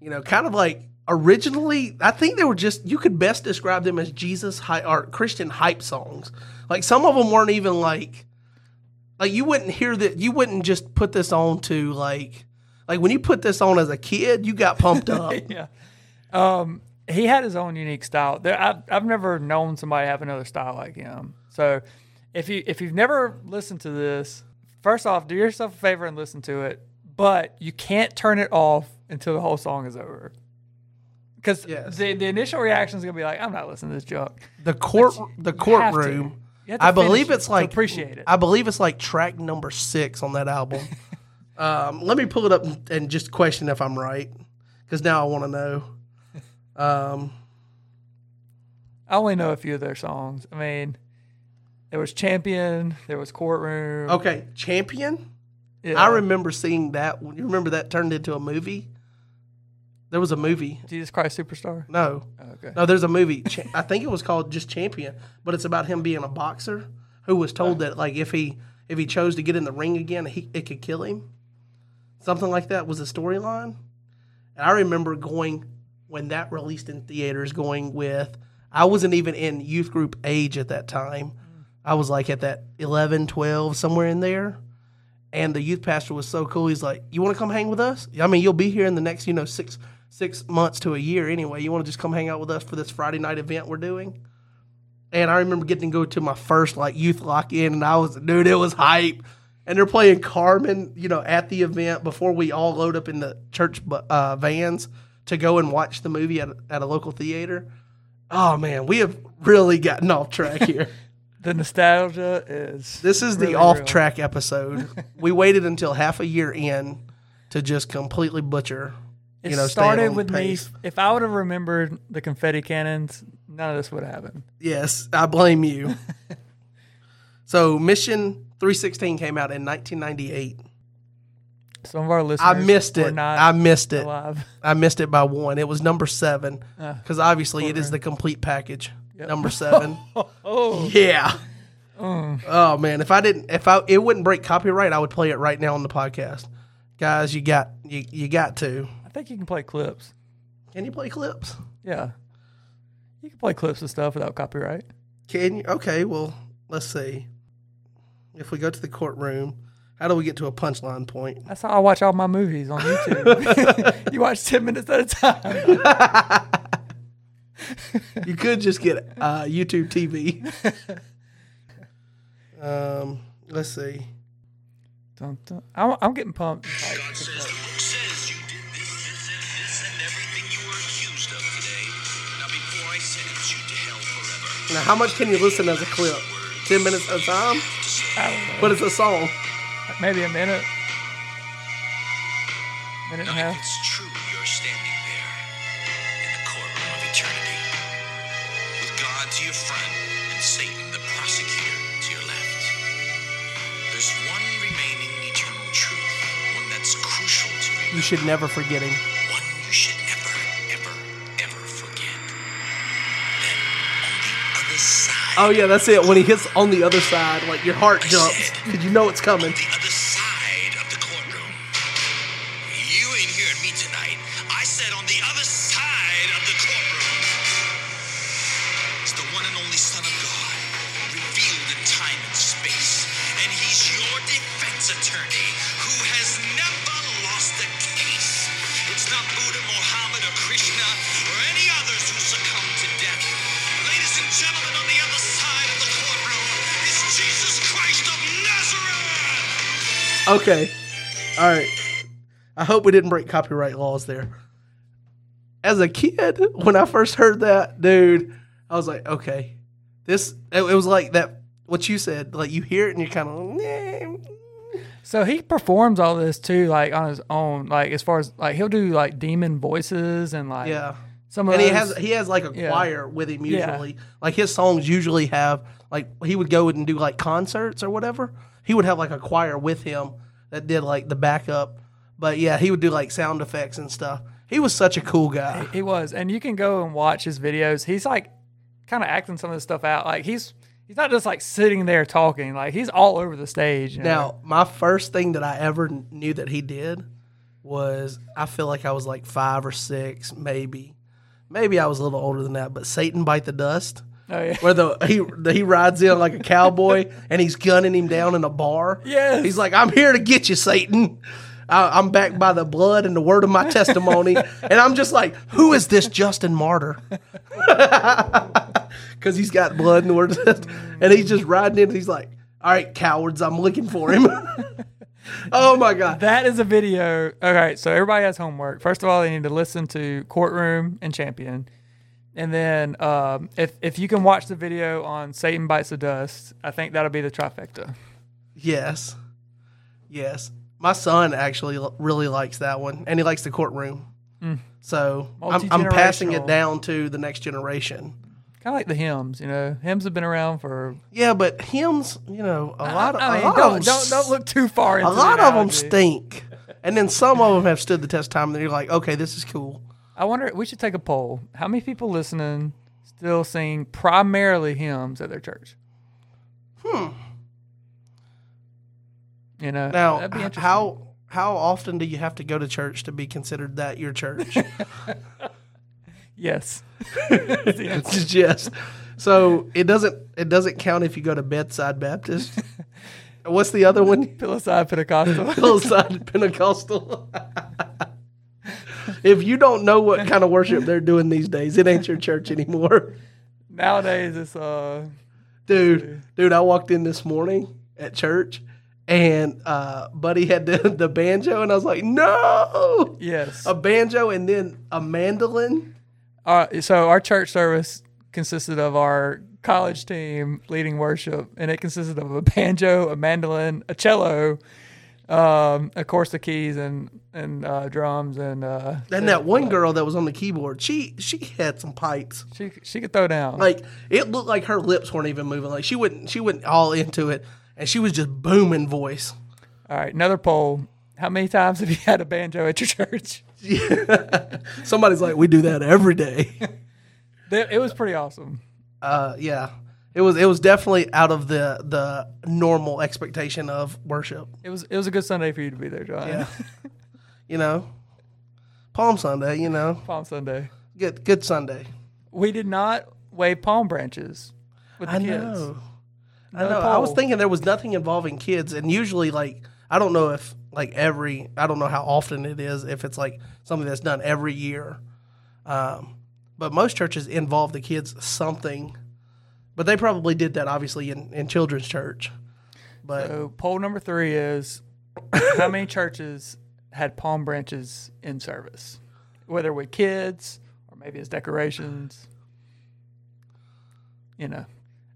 you know kind of like originally I think they were just you could best describe them as Jesus hy- or Christian hype songs. Like some of them weren't even like like you wouldn't hear that you wouldn't just put this on to like like when you put this on as a kid, you got pumped up. [laughs] yeah. Um, he had his own unique style. There, I've, I've never known somebody have another style like him. So, if you if you've never listened to this, first off, do yourself a favor and listen to it. But you can't turn it off until the whole song is over. Because Yes. the, the initial reaction is gonna be like, "I'm not listening to this junk." The court the You to. courtroom. You have to I believe it's like appreciate it. I believe it's like track number six on that album. [laughs] um, let me pull it up and- and just question if I'm right, because now I want to know. Um, I only know a few of their songs. I mean, there was Champion, there was Courtroom. okay, Champion. yeah. I remember seeing that. You remember that turned into a movie? There was a movie. Jesus Christ Superstar. No, Okay. no, there's a movie. I think it was called just Champion, but it's about him being a boxer who was told that like if he if he chose to get in the ring again, he it could kill him. Something like that was the storyline. And I remember going when that released in theaters, going with I wasn't even in youth group age at that time. I was like at that 11, 12, somewhere in there. And the youth pastor was so cool. He's like, "You want to come hang with us? I mean, you'll be here in the next, you know, six six months to a year anyway. You want to just come hang out with us for this Friday night event we're doing?" And I remember getting to go to my first like youth lock in, and I was, dude, it was hype. And they're playing Carmen, you know, at the event before we all load up in the church uh, vans to go and watch the movie at, at a local theater. Oh man, we have really gotten off track here. [laughs] The nostalgia is. This is the off track episode. [laughs] we waited until half a year in to just completely butcher. It you know, started with pace. me. If I would have remembered the confetti cannons, none of this would have happened. Yes, I blame you. [laughs] so, Mission 316 came out in 1998. Some of our listeners I missed it. not I missed it. alive. I missed it by one. It was number seven Uh, because obviously it is the complete package. Yep. Number [laughs] seven. oh, yeah. mm. Oh man, if I didn't, if I it wouldn't break copyright, I would play it right now on the podcast. Guys, you got you you got to. I think you can play clips. Can you play clips? Yeah, you can play clips and stuff without copyright. Can you? Okay, well, let's see. If we go to the courtroom, how do we get to a punchline point? That's how I watch all my movies on YouTube. [laughs] you watch ten minutes at a time. you could just get uh, YouTube TV. [laughs] um, let's see. Dun, dun. I'm, I'm getting pumped. God says the says you did this, this, and this, and everything you were accused of today. Now before I sentence you to hell forever. Now, how much can you listen as a clip? Ten minutes at a time, I don't know. but it's a song. Like maybe a minute, minute and a half. it's true you're standing there in the courtroom of eternity with God to your front and Satan, the prosecutor, to your left. There's one remaining eternal truth, one that's crucial to remember. You should never forget him. One you should never, ever, ever forget. That on the other side. Oh yeah, that's it. When he hits on the other side, like your heart jumps because you know it's coming. Okay, all right. I hope we didn't break copyright laws there. As a kid, when I first heard that, dude, I was like, okay, this. It, it was like that. What you said, like you hear it and you're kind of. So he performs all this too, like on his own. Like as far as like he'll do like demon voices and like Yeah. some of and he has he has like a Yeah. choir with him Yeah. usually. Like his songs usually have like he would go and do like concerts or whatever. He would have like a choir with him that did like the backup. But yeah, he would do like sound effects and stuff. He was such a cool guy. He was, and you can go and watch his videos. He's like kind of acting some of this stuff out. Like he's he's not just like sitting there talking. Like he's all over the stage. you know? Now, my first thing that I ever knew that he did was I feel like I was like five or six, maybe. Maybe I was a little older than that, but Satan bite the dust. Oh yeah, Where the he the, he rides in like a cowboy and he's gunning him down in a bar. Yeah, he's like, "I'm here to get you, Satan. I, I'm backed by the blood and the word of my testimony." [laughs] and I'm just like, "Who is this Justin Martyr?" [laughs] Because he's got blood and the word, and he's just riding in. And he's like, "All right, cowards, I'm looking for him." [laughs] oh my god! that is a video. All right, so everybody has homework. First of all, they need to listen to Courtroom and Champion, and then um, if if you can watch the video on Satan bites the dust, I think that'll be the trifecta. Yes, yes. My son actually l- really likes that one, and he likes the courtroom. So I'm, I'm passing it down to the next generation. Kind of like the hymns, you know. Hymns have been around for. Yeah, but hymns, you know, a lot of I mean, lot don't, of them, don't don't look too far into a lot the of them stink, and then some of them have stood the test of time. And you're like, okay, this is cool. I wonder. We should take a poll. How many people listening still sing primarily hymns at their church? Hmm. You know, Now, that'd be interesting. how how often do you have to go to church to be considered that your church? [laughs] Yes. it's just [laughs] [laughs] so it doesn't it doesn't count if you go to bedside Baptist. What's the other one? Hillside Pentecostal. Hillside Pentecostal. If you don't know what kind of worship they're [laughs] doing these days, it ain't your church [laughs] anymore. Nowadays, it's uh. Dude, dude, I walked in this morning at church and uh Buddy had the, [laughs] the banjo and I was like, no. Yes. A banjo and then a mandolin. Uh, so our church service consisted of our college team leading worship, and it consisted of a banjo, a mandolin, a cello, um, of course the keys and and uh, drums, and uh, And that one girl that was on the keyboard, she she had some pipes. she she could throw down. Like it looked like her lips weren't even moving. Like she wouldn't she went all into it and she was just booming voice. All right, another poll. How many times have you had a banjo at your [laughs] church? [laughs] Somebody's like, we do that every day. [laughs] It it was pretty awesome. Uh, yeah, it was it was definitely out of the the normal expectation of worship. It was it was a good Sunday for you to be there, John. Yeah, [laughs] you know, Palm Sunday. You know, Palm Sunday. good good Sunday. We did not wave palm branches with the I kids. know. I No know. I was thinking there was nothing involving kids, and usually, like, I don't know if like every, I don't know how often it is. If it's like something that's done every year, um, but most churches involve the kids something. But they probably did that obviously in, in children's church. But So poll number three is how many churches had palm branches in service, whether with kids or maybe as decorations. You know,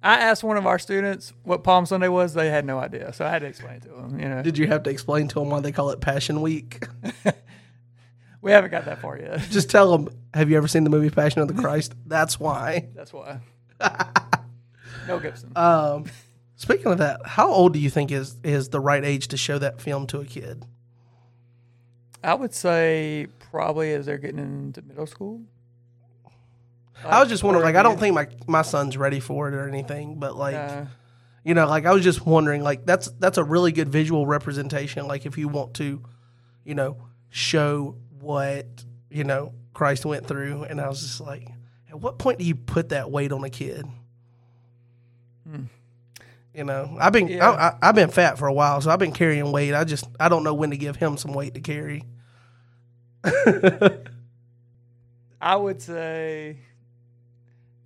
I asked one of our students what Palm Sunday was. They had no idea, so I had to explain it to them. You know, did you have to explain to them why they call it Passion Week? [laughs] we haven't got that far yet. Just tell them, have you ever seen the movie Passion of the [laughs] Christ? That's why. That's why. [laughs] Mel Gibson. Um, speaking of that, how old do you think is is the right age to show that film to a kid? I would say probably as they're getting into middle school. I was just wondering, like, I don't think my my son's ready for it or anything, but like, Uh, you know, like I was just wondering, like, that's that's a really good visual representation. Like, if you want to, you know, show what you know Christ went through, and I was just like, at what point do you put that weight on a kid? You know, I've been Yeah. I, I, I've been fat for a while, so I've been carrying weight. I just I don't know when to give him some weight to carry. [laughs] I would say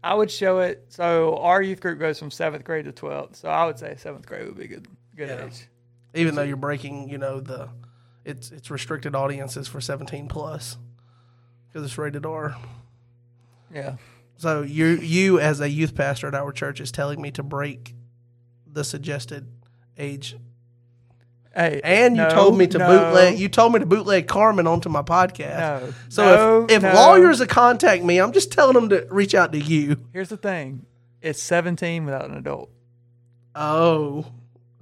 I would show it. So our youth group goes from seventh grade to twelfth. So I would say seventh grade would be good good Yeah. age. even though you're breaking, you know, the it's it's restricted audiences for 17 plus because it's rated R. Yeah. So you you as a youth pastor at our church is telling me to break the suggested age, Hey, and you no, told me to no, bootleg. You told me to bootleg Carmen onto my podcast. No. So if if lawyers contact me, I'm just telling them to reach out to you. Here's the thing. It's 17 without an adult. Oh,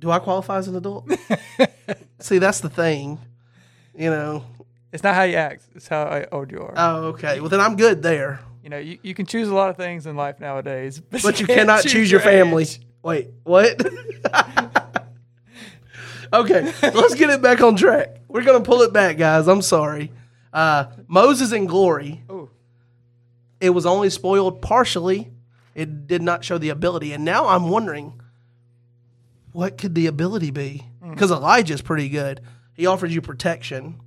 do I qualify as an adult? [laughs] See, that's the thing. You know. It's not how you act. It's how uh, old you are. Oh, okay. Well, then I'm good there. You know, you, you can choose a lot of things in life nowadays, but, but you cannot choose your family. Wait, what? [laughs] okay, let's get it back on track. We're gonna pull it back, guys. I'm sorry. Uh, Moses in glory. Ooh. It was only spoiled partially. It did not show the ability, and now I'm wondering, what could the ability be? Because Elijah's pretty good. He offers you protection,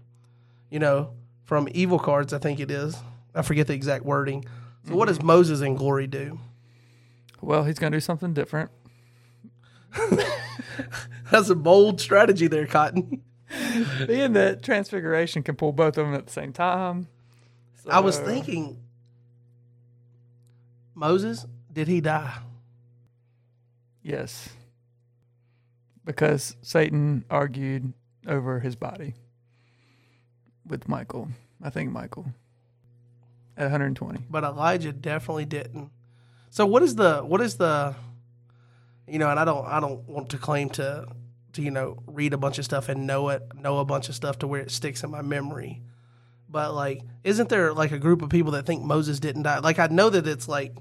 you know, from evil cards. I think it is. I forget the exact wording. So, what does mm-hmm. Moses in glory do? Well, he's going to do something different. [laughs] That's a bold strategy there, Cotton. [laughs] Being that Transfiguration can pull both of them at the same time. I was thinking, Moses, did he die? Yes. Because Satan argued over his body with Michael. I think Michael. At 120. But Elijah definitely didn't. So what is the what is the you know, and I don't I don't want to claim to to you know read a bunch of stuff and know it know a bunch of stuff to where it sticks in my memory. But like isn't there like a group of people that think Moses didn't die? Like I know that it's like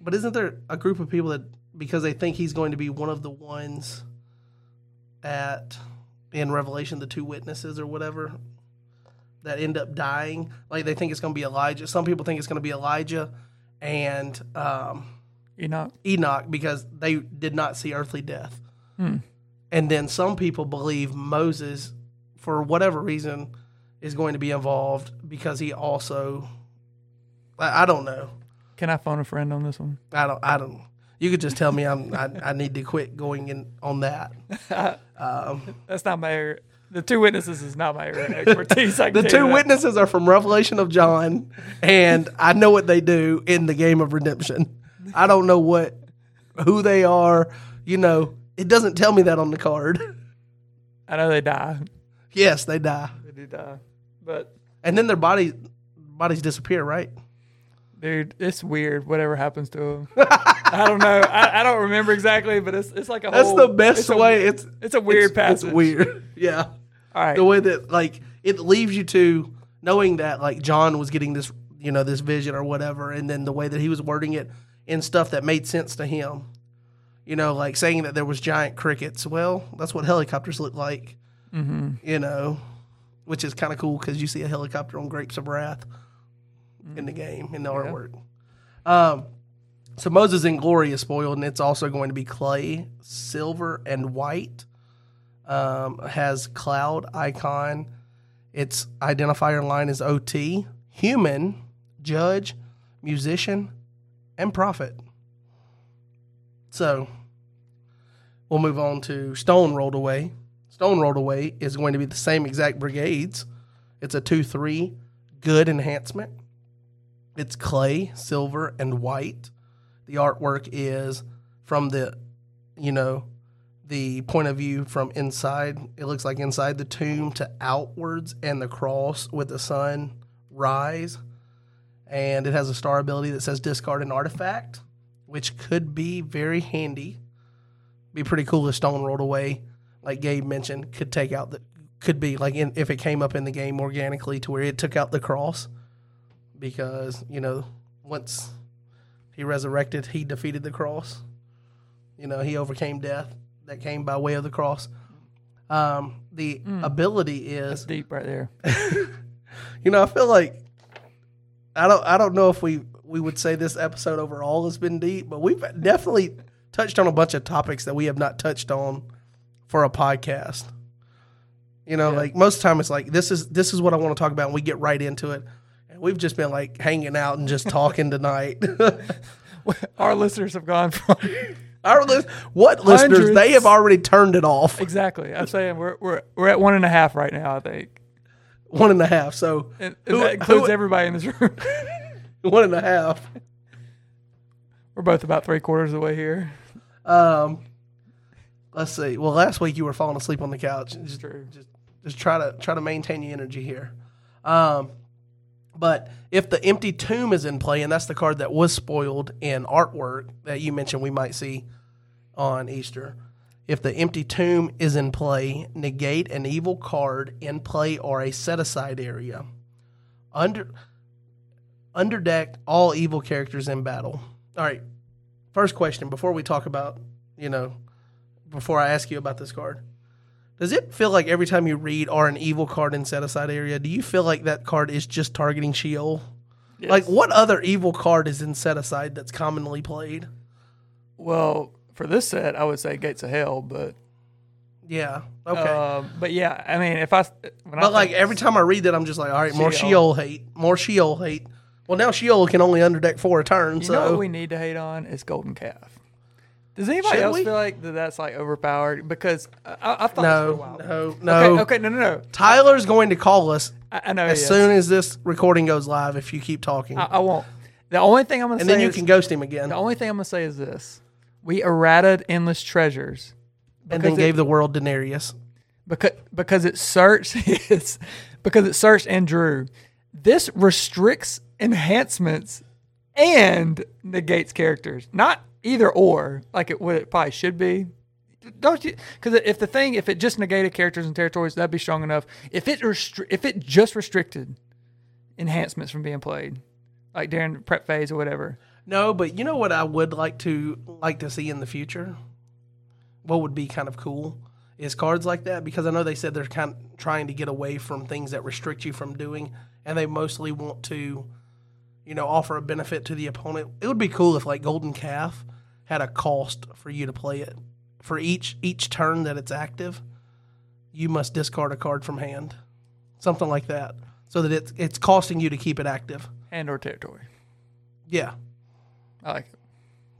but isn't there a group of people that because they think he's going to be one of the ones at in Revelation the two witnesses or whatever that end up dying. Like they think it's going to be Elijah. Some people think it's going to be Elijah and um, Enoch. Enoch because they did not see earthly death. Hmm. And then some people believe Moses, for whatever reason, is going to be involved because he also. I, I don't know. Can I phone a friend on this one? I don't. I don't. You could just tell me I'm. I, I need to quit going in on that. [laughs] Um, That's not my area. The two witnesses is not my area of expertise. I can the tell two that. witnesses are from Revelation of John, and I know what they do in the game of redemption. I don't know what who they are. You know, it doesn't tell me that on the card. I know they die. yes, they die, They do die. But and then their body bodies disappear. Right? dude, it's weird. Whatever happens to them, I don't know. I, I don't remember exactly, but it's it's like a That's whole. the best it's a- way. It's it's a weird it's, it's passage. weird. Yeah. All right. the way that like it leaves you to knowing that like John was getting this you know this vision or whatever, and then the way that he was wording it in stuff that made sense to him. You know, like saying that there was giant crickets. Well, that's what helicopters look like. Mm-hmm. You know, which is kind of cool because you see a helicopter on Grapes of Wrath in the game in the Yeah. artwork. Um, so Moses in glory is spoiled, and it's also going to be clay, silver, and white. Um, has cloud icon. Its identifier line is OT. Human, judge, musician, and prophet. So we'll move on to Stone Rolled Away. Stone Rolled Away is going to be the same exact brigades. It's a 2 3 good enhancement. It's clay, silver, and white. The artwork is from the, you know, the point of view from inside. It looks like inside the tomb to outwards and the cross with the sun rise. And it has a star ability that says discard an artifact, which could be very handy. Be pretty cool if stone rolled away, like Gabe mentioned, could take out the could be like in, if it came up in the game organically to where it took out the cross because you know once he resurrected he defeated the cross you know he overcame death that came by way of the cross. Um, the ability is Deep right there. [laughs] you know i feel like i don't i don't know if we we would say this episode overall has been deep but we've definitely touched on a bunch of topics that we have not touched on for a podcast. You know Yeah. like most of the time it's like this is this is what i want to talk about and we get right into it. And we've just been like hanging out and just talking tonight. [laughs] Our listeners have gone from Our lis- what listeners? They have already turned it off. exactly. I'm saying we're we're we're at one and a half right now. I think, One and a half. So and, and Who- that includes who- everybody in this room. [laughs] one and a half. we're both about three quarters of the way here. Um, let's see. Well, last week you were falling asleep on the couch. Just, just, just try to try to maintain your energy here. Um, but if the empty tomb is in play, and that's the card that was spoiled in artwork that you mentioned we might see on Easter. If the empty tomb is in play, negate an evil card in play or a set aside area. Under underdeck all evil characters in battle. All right. First question before we talk about, you know, before I ask you about this card. Does it feel like every time you read or an evil card in set aside area, do you feel like that card is just targeting Sheol? Like what other evil card is in set aside that's commonly played? Well, for this set, I would say Gates of Hell, but Yeah. Okay. um, but yeah, I mean, if I when I but like every time I read that, I'm just like, all right, more Sheol. Sheol hate, more Sheol hate. Well, now Sheol can only underdeck four a turn, you so know what we need to hate on is Golden Calf. Does anybody Should else we? feel like that that's like overpowered? Because I, I, I've thought this for a no, while. no, no. Okay, okay, no, no, no. Tyler's going to call us I, I know. as soon as this recording goes live. If you keep talking, I, I won't. The only thing I'm gonna say, and then you is, can ghost him again, the only thing I'm gonna say is this: we errated endless treasures and then gave it- the world Denarius. because because it searched [laughs] yes, because it searched and drew. This restricts enhancements and negates characters, not either or like it would it probably should be. Don't you? Because if the thing, if it just negated characters and territories, that'd be strong enough. If it restri- if it just restricted enhancements from being played, like during prep phase or whatever, No, but you know what I would like to like to see in the future. What would be kind of cool is cards like that because I know they said they're kind of trying to get away from things that restrict you from doing, and they mostly want to, you know, offer a benefit to the opponent. It would be cool if like Golden Calf had a cost for you to play it. For each each turn that it's active, you must discard a card from hand, something like that, so that it's it's costing you to keep it active. and or territory. Yeah. I like it.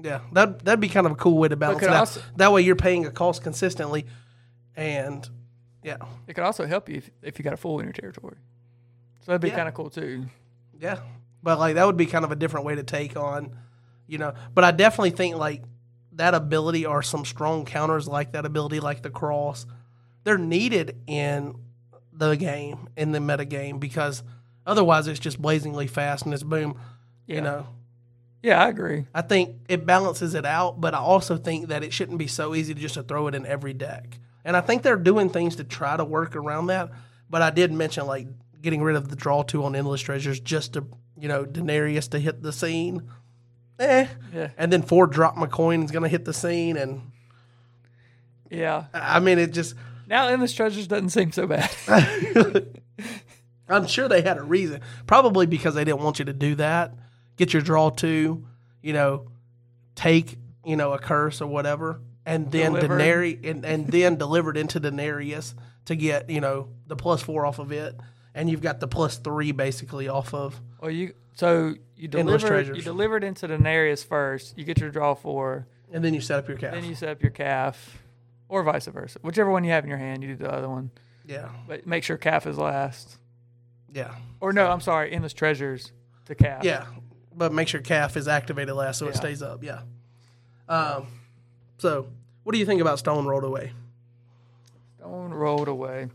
Yeah, that that'd be kind of a cool way to balance it out. also- that way, you're paying a cost consistently, and yeah, It could also help you if, if you got a fool in your territory. So that'd be Yeah. kind of cool too. yeah. But like that would be kind of a different way to take on, you know. But I definitely think like that ability or some strong counters like that ability, like the cross, they're needed in the game in the meta game because otherwise it's just blazingly fast and it's boom. Yeah. You know, Yeah, I agree. I think it balances it out, but I also think that it shouldn't be so easy to just to throw it in every deck. And I think they're doing things to try to work around that. But I did mention like getting rid of the draw two on endless treasures just to you know Denarius to hit the scene. Eh. Yeah. And then four drop my coin is gonna hit the scene, and Yeah. I mean it just. Now endless treasures doesn't seem so bad. [laughs] I'm sure they had a reason. Probably because they didn't want you to do that. Get your draw two, you know, take, you know, a curse or whatever, and then Delivered. Denarius and, and then delivered into Denarius to get, you know, the plus four off of it. And you've got the plus three basically off of well, you So you deliver you deliver it into Denarius first. You get your draw four. And then you set up your calf. Then you set up your calf, or vice versa. Whichever one you have in your hand, you do the other one. yeah. But make sure calf is last. Yeah. Or no, I'm sorry, endless treasures to calf. Yeah. But make sure calf is activated last so it Yeah. stays up. Yeah. Um, so, what do you think about Stone Rolled Away? Stone rolled away.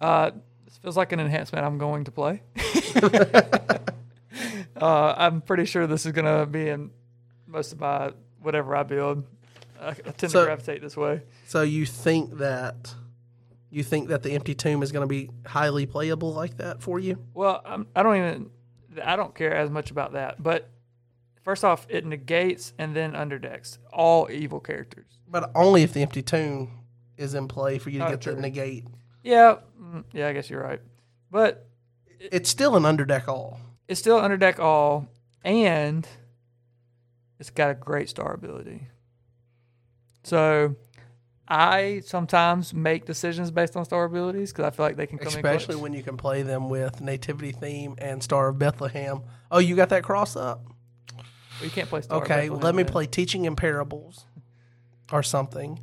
Uh, this feels like an enhancement I'm going to play. [laughs] uh, I'm pretty sure this is going to be in most of my whatever I build. I, I tend So- to gravitate this way. So you think that you think that the empty tomb is going to be highly playable like that for you? Well, I'm, I don't even. I don't care as much about that. But first off, it negates and then underdecks all evil characters. But only if the empty tomb is in play for you to Oh, get true. the negate. Yeah, mm, yeah, I guess you're right. But It's still an underdeck all. it's still underdeck all, and it's got a great star ability. So I sometimes make decisions based on star abilities because I feel like they can come Especially in when you can play them with Nativity Theme and Star of Bethlehem. Oh, you got that cross up? Well, you can't play star. Okay, Bethlehem let me then. play Teaching in Parables or something,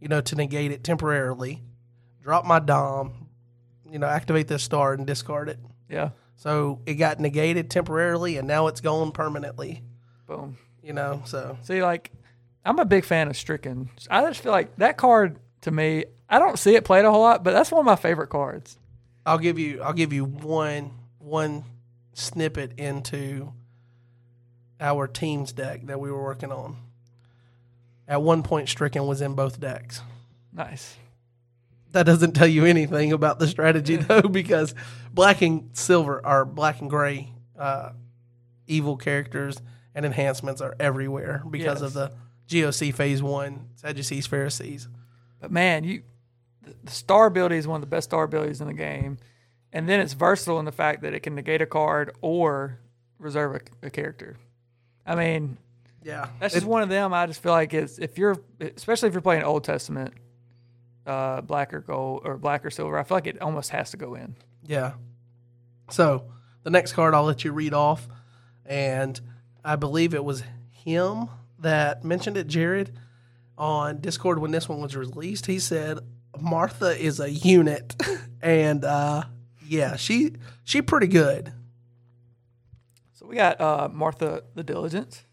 you know, to negate it temporarily. Drop my Dom, you know, activate this star and discard it. Yeah, So it got negated temporarily and now it's gone permanently, boom. you know, so. See, like, I'm a big fan of Stricken. I just feel like that card to me, I don't see it played a whole lot, but that's one of my favorite cards. I'll give you I'll give you one one snippet into our team's deck that we were working on. At one point Stricken was in both decks. Nice. That doesn't tell you anything about the strategy though, because black and silver are black and gray uh, evil characters and enhancements are everywhere because of the GOC phase one, Sadducees, Pharisees. But man, you the, star ability is one of the best star abilities in the game, and then it's versatile in the fact that it can negate a card or reserve a, a character. I mean, Yeah. that's It- just one of them. I just feel like it's if you're, especially if you're playing Old Testament, uh, black or gold or black or silver. I feel like it almost has to go in. Yeah. So the next card I'll let you read off, and I believe it was him that mentioned it, Jared, on Discord when this one was released. He said Martha is a unit, [laughs] and uh, yeah, she she pretty good. So we got uh, Martha the Diligent,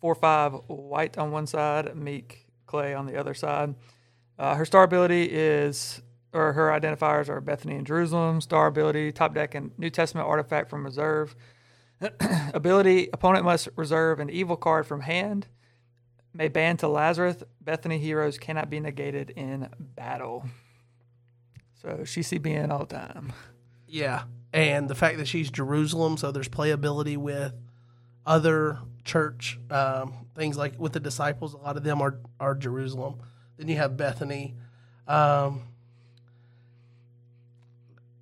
four five white on one side, Meek Clay on the other side. Uh, her star ability is, or her identifiers are Bethany and Jerusalem. Star ability, top deck and New Testament artifact from reserve. [clears throat] ability, opponent must reserve an evil card from hand. May ban to Lazarus. Bethany heroes cannot be negated in battle. So she CBN all the time. Yeah, and the fact that she's Jerusalem, so there's playability with other church um, things like with the disciples. A lot of them are are Jerusalem. Then you have Bethany. Um,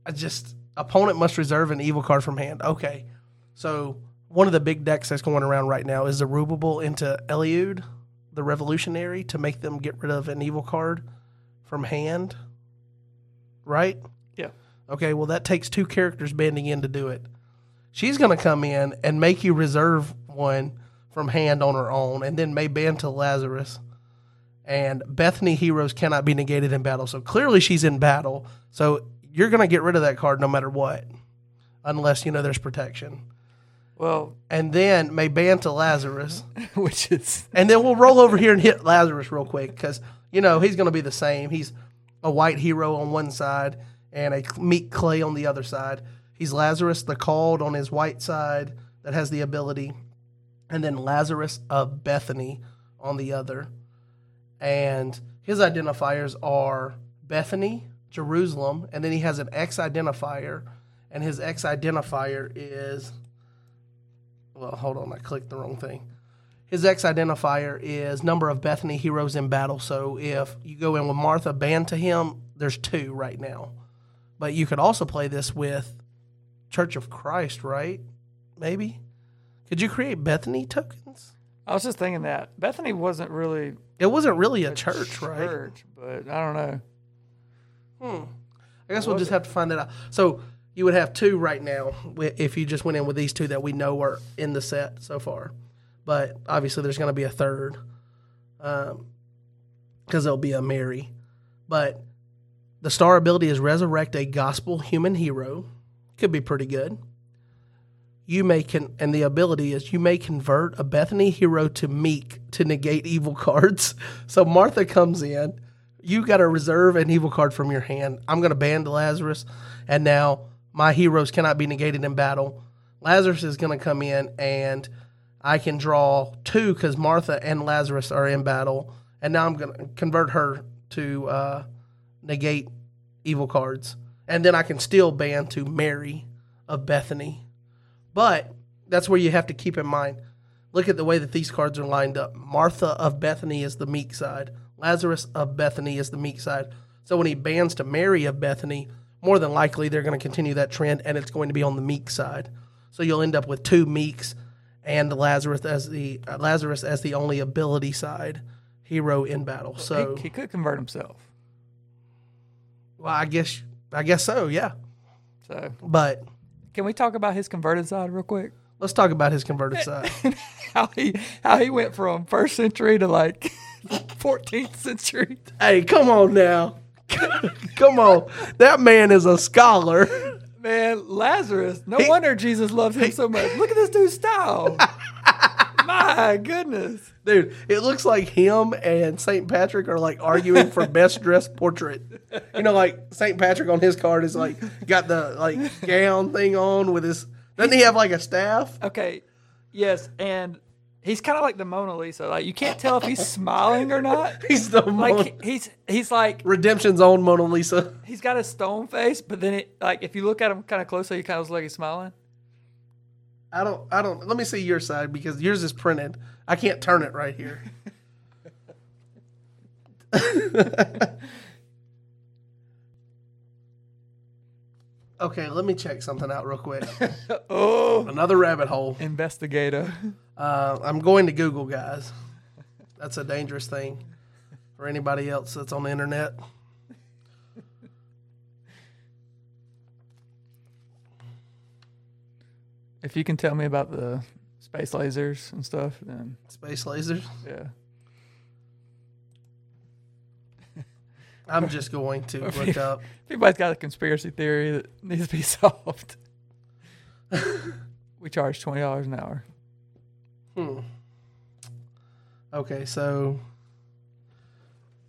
I just opponent must reserve an evil card from hand. Okay, so one of the big decks that's going around right now is the Rubable into Eliud, the Revolutionary, to make them get rid of an evil card from hand. Right. Yeah. Okay, well, that takes two characters banding in to do it. She's going to come in and make you reserve one from hand on her own, and then may ban to Lazarus. And Bethany heroes cannot be negated in battle. So clearly she's in battle. So you're going to get rid of that card no matter what, unless, you know, there's protection. Well, And then may ban to Lazarus. [laughs] which is And then we'll roll over here and hit Lazarus real quick because, you know, he's going to be the same. He's a white hero on one side and a meek clay on the other side. He's Lazarus the called on his white side that has the ability, and then Lazarus of Bethany on the other. And his identifiers are Bethany, Jerusalem, and then he has an X identifier, and his X identifier is. Well, hold on, I clicked the wrong thing. His X identifier is number of Bethany heroes in battle. So if you go in with Martha, banned to him, there's two right now. But you could also play this with Church of Christ, right? Maybe. Could you create Bethany tokens? I was just thinking that Bethany wasn't really It wasn't really a church, right? church, but I don't know. Hmm. I guess we'll just have to find that out. So you would have two right now if you just went in with these two that we know are in the set so far. But obviously, there's going to be a third um, because there'll be a Mary. But the star ability is resurrect a gospel human hero. Could be pretty good. You may con- and the ability is you may convert a Bethany hero to meek to negate evil [laughs] cards. So Martha comes in, you got to reserve an evil card from your hand. I'm going to ban Lazarus, and now my heroes cannot be negated in battle. Lazarus is going to come in, and I can draw two because Martha and Lazarus are in battle, and now I'm going to convert her to uh, negate evil cards, and then I can still ban to Mary of Bethany. But that's where you have to keep in mind. Look at the way that these cards are lined up. Martha of Bethany is the meek side. Lazarus of Bethany is the meek side. So when he bans to Mary of Bethany, more than likely they're going to continue that trend and it's going to be on the meek side. So you'll end up with two meeks and Lazarus as the uh, Lazarus as the only ability side hero in battle. So he, he could convert himself. well, I guess I guess so, yeah. So But can we talk about his converted side real quick? let's talk about his converted [laughs] side. How he how he went from first century to like [laughs] 14th century. Hey, come on now. [laughs] come on. That man is a scholar. Man, Lazarus. No wonder Jesus loved him so much. Look at this dude's style. [laughs] My goodness. Dude, it looks like him and St. Patrick are like arguing for best dressed portrait. You know, like St. Patrick on his card is like got the like gown thing on with his doesn't he have like a staff? Okay. Yes, and he's kind of like the Mona Lisa. Like you can't tell if he's smiling or not. [laughs] He's the Like Mon- he's he's like Redemption's own Mona Lisa. he's got a stone face, but then it like if you look at him kind of closely, he kind of looks like he's smiling. I don't I don't let me see your side because yours is printed. I can't turn it right here. [laughs] [laughs] okay, let me check something out real quick. [laughs] Oh, Another rabbit hole. investigator. Uh, I'm going to Google, guys. That's a dangerous thing for anybody else that's on the internet. If you can tell me about the space lasers and stuff, then Space lasers. yeah. I'm just going to look up. If anybody's got a conspiracy theory that needs to be [laughs] solved, we charge twenty dollars an hour. Hmm. Okay, so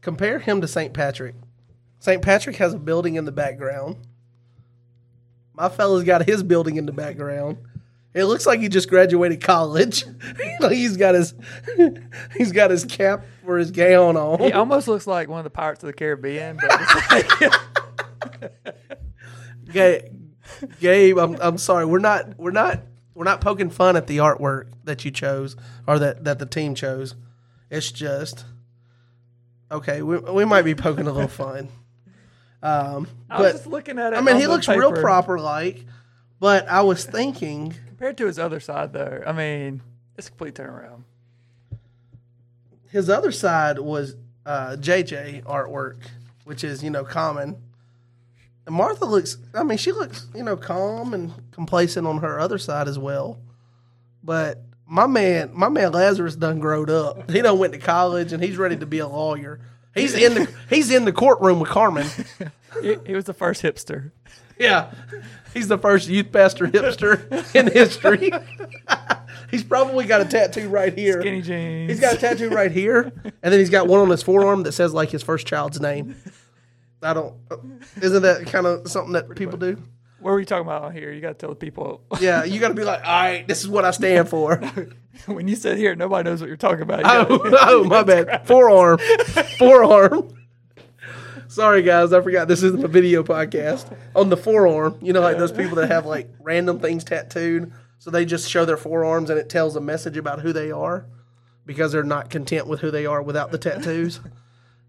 compare him to St. Patrick. St. Patrick has a building in the background. My fella's got his building in the background. It looks like he just graduated college. [laughs] he's got his [laughs] he's got his cap for his gown on. He almost looks like one of the Pirates of the Caribbean, like, [laughs] Gabe, Gabe, I'm I'm sorry. We're not we're not we're not poking fun at the artwork that you chose or that that the team chose. It's just okay. We we might be poking a little fun. Um, I was but just looking at it. I mean, he looks real proper like. But I was thinking, compared to his other side, though. I mean, it's a complete turnaround. his other side was uh, JJ artwork, which is you know common. And Martha looks, I mean, she looks you know calm and complacent on her other side as well. But my man, my man Lazarus done growed up. [laughs] He done went to college and he's ready to be a lawyer. He's in the he's in the courtroom with Carmen. [laughs] He, he was the first hipster. Yeah, [laughs] he's the first youth pastor hipster in history. [laughs] he's probably got a tattoo right here. Skinny jeans. He's got a tattoo right here, and then he's got one on his forearm that says like his first child's name. I don't. Uh, isn't that kind of something that people do? What were you talking about on here? You got to tell the people. Yeah, you got to be like, all right, this is what I stand for. [laughs] when you said here, nobody knows what you're talking about. You gotta- Oh, oh my bad. Forearm, forearm. Sorry guys, I forgot this isn't a video podcast. On the forearm, you know, like those people that have like [laughs] random things tattooed, so they just show their forearms and it tells a message about who they are because they're not content with who they are without the tattoos. [laughs]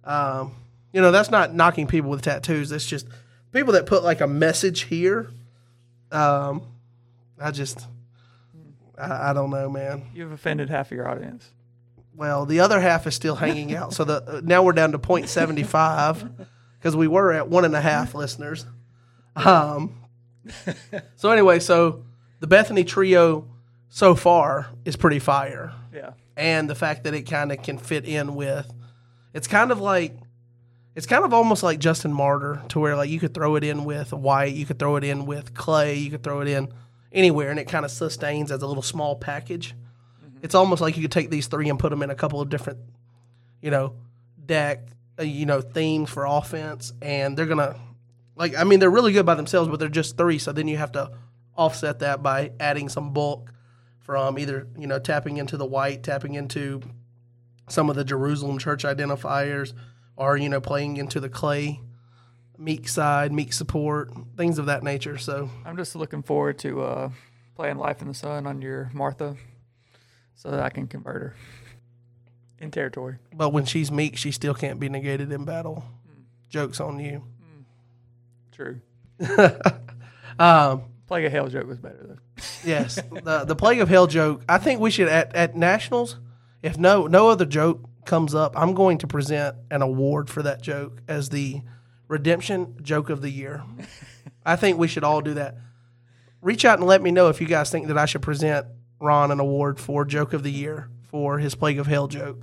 Um, you know, that's not knocking people with tattoos. It's just people that put like a message here. Um, I just, I, I don't know, man. You've offended half of your audience. Well, the other half is still hanging out. So the uh, now we're down to 0.75 [laughs] because we were at one and a half listeners. Um, [laughs] so anyway, so the Bethany trio so far is pretty fire, Yeah. and the fact that it kind of can fit in with, it's kind of like, it's kind of almost like Justin Martyr to where like you could throw it in with White, you could throw it in with Clay, you could throw it in anywhere, and it kind of sustains as a little small package. It's almost like you could take these three and put them in a couple of different, you know, deck, you know, themes for offense, and they're gonna, like, I mean, they're really good by themselves, but they're just three. So then you have to offset that by adding some bulk from either you know tapping into the white, tapping into some of the Jerusalem church identifiers, or you know playing into the clay meek side, meek support, things of that nature. So I'm just looking forward to uh, playing Life in the Sun on your Martha so that I can convert her in territory. But when she's meek, she still can't be negated in battle. Jokes on you. True. [laughs] Um, Plague of Hell joke was better though. yes, the the plague of hell joke. I think we should at, at nationals. If no no other joke comes up, I'm going to present an award for that joke as the redemption joke of the year. [laughs] I think we should all do that. Reach out and let me know if you guys think that I should present Ron an award for joke of the year for his plague of hell joke.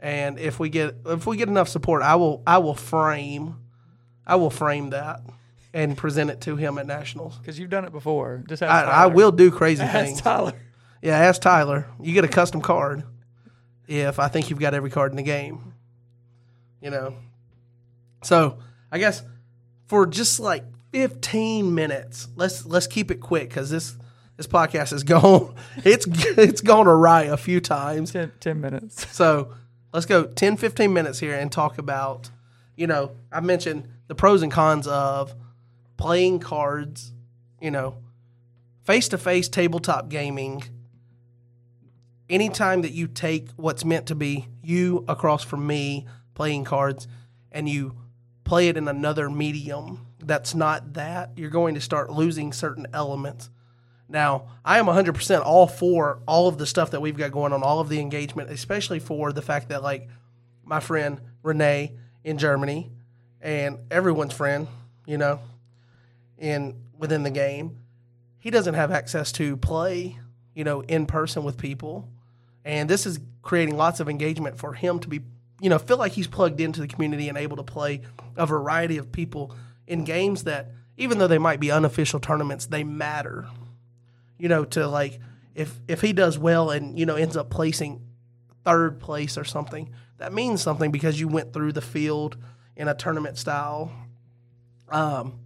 And if we get if we get enough support, I will I will frame I will frame that and present it to him at nationals. Because you've done it before. Just I, I will do crazy [laughs] Ask things. Tyler. Yeah, ask Tyler. You get a custom card if I think you've got every card in the game. You know. So I guess for just like 15 minutes, let's let's keep it quick because this this podcast is gone. [laughs] It's it's gone awry a few times. 10, 10 minutes. [laughs] So let's go 10, 15 minutes here and talk about, you know, I mentioned the pros and cons of playing cards, you know, face to face tabletop gaming. Anytime that you take what's meant to be you across from me playing cards and you play it in another medium that's not that, you're going to start losing certain elements. Now, I am 100% all for all of the stuff that we've got going on, all of the engagement, especially for the fact that, like, my friend Renee in Germany and everyone's friend, you know, in within the game, he doesn't have access to play, you know, in person with people. And this is creating lots of engagement for him to be, you know, feel like he's plugged into the community and able to play a variety of people in games that, even though they might be unofficial tournaments, they matter you know, to like if if he does well and you know ends up placing third place or something, that means something because you went through the field in a tournament style. Um,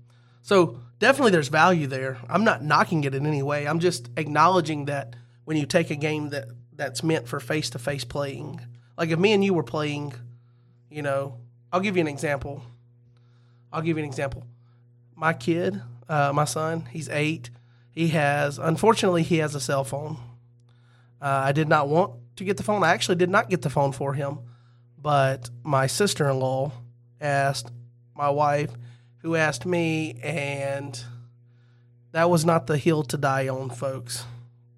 so definitely there's value there. I'm not knocking it in any way. I'm just acknowledging that when you take a game that that's meant for face to face playing, like if me and you were playing, you know, I'll give you an example. I'll give you an example. My kid, uh, my son, he's eight. He has, unfortunately, he has a cell phone. Uh, I did not want to get the phone. I actually did not get the phone for him, but my sister in law asked my wife, who asked me, and that was not the hill to die on, folks.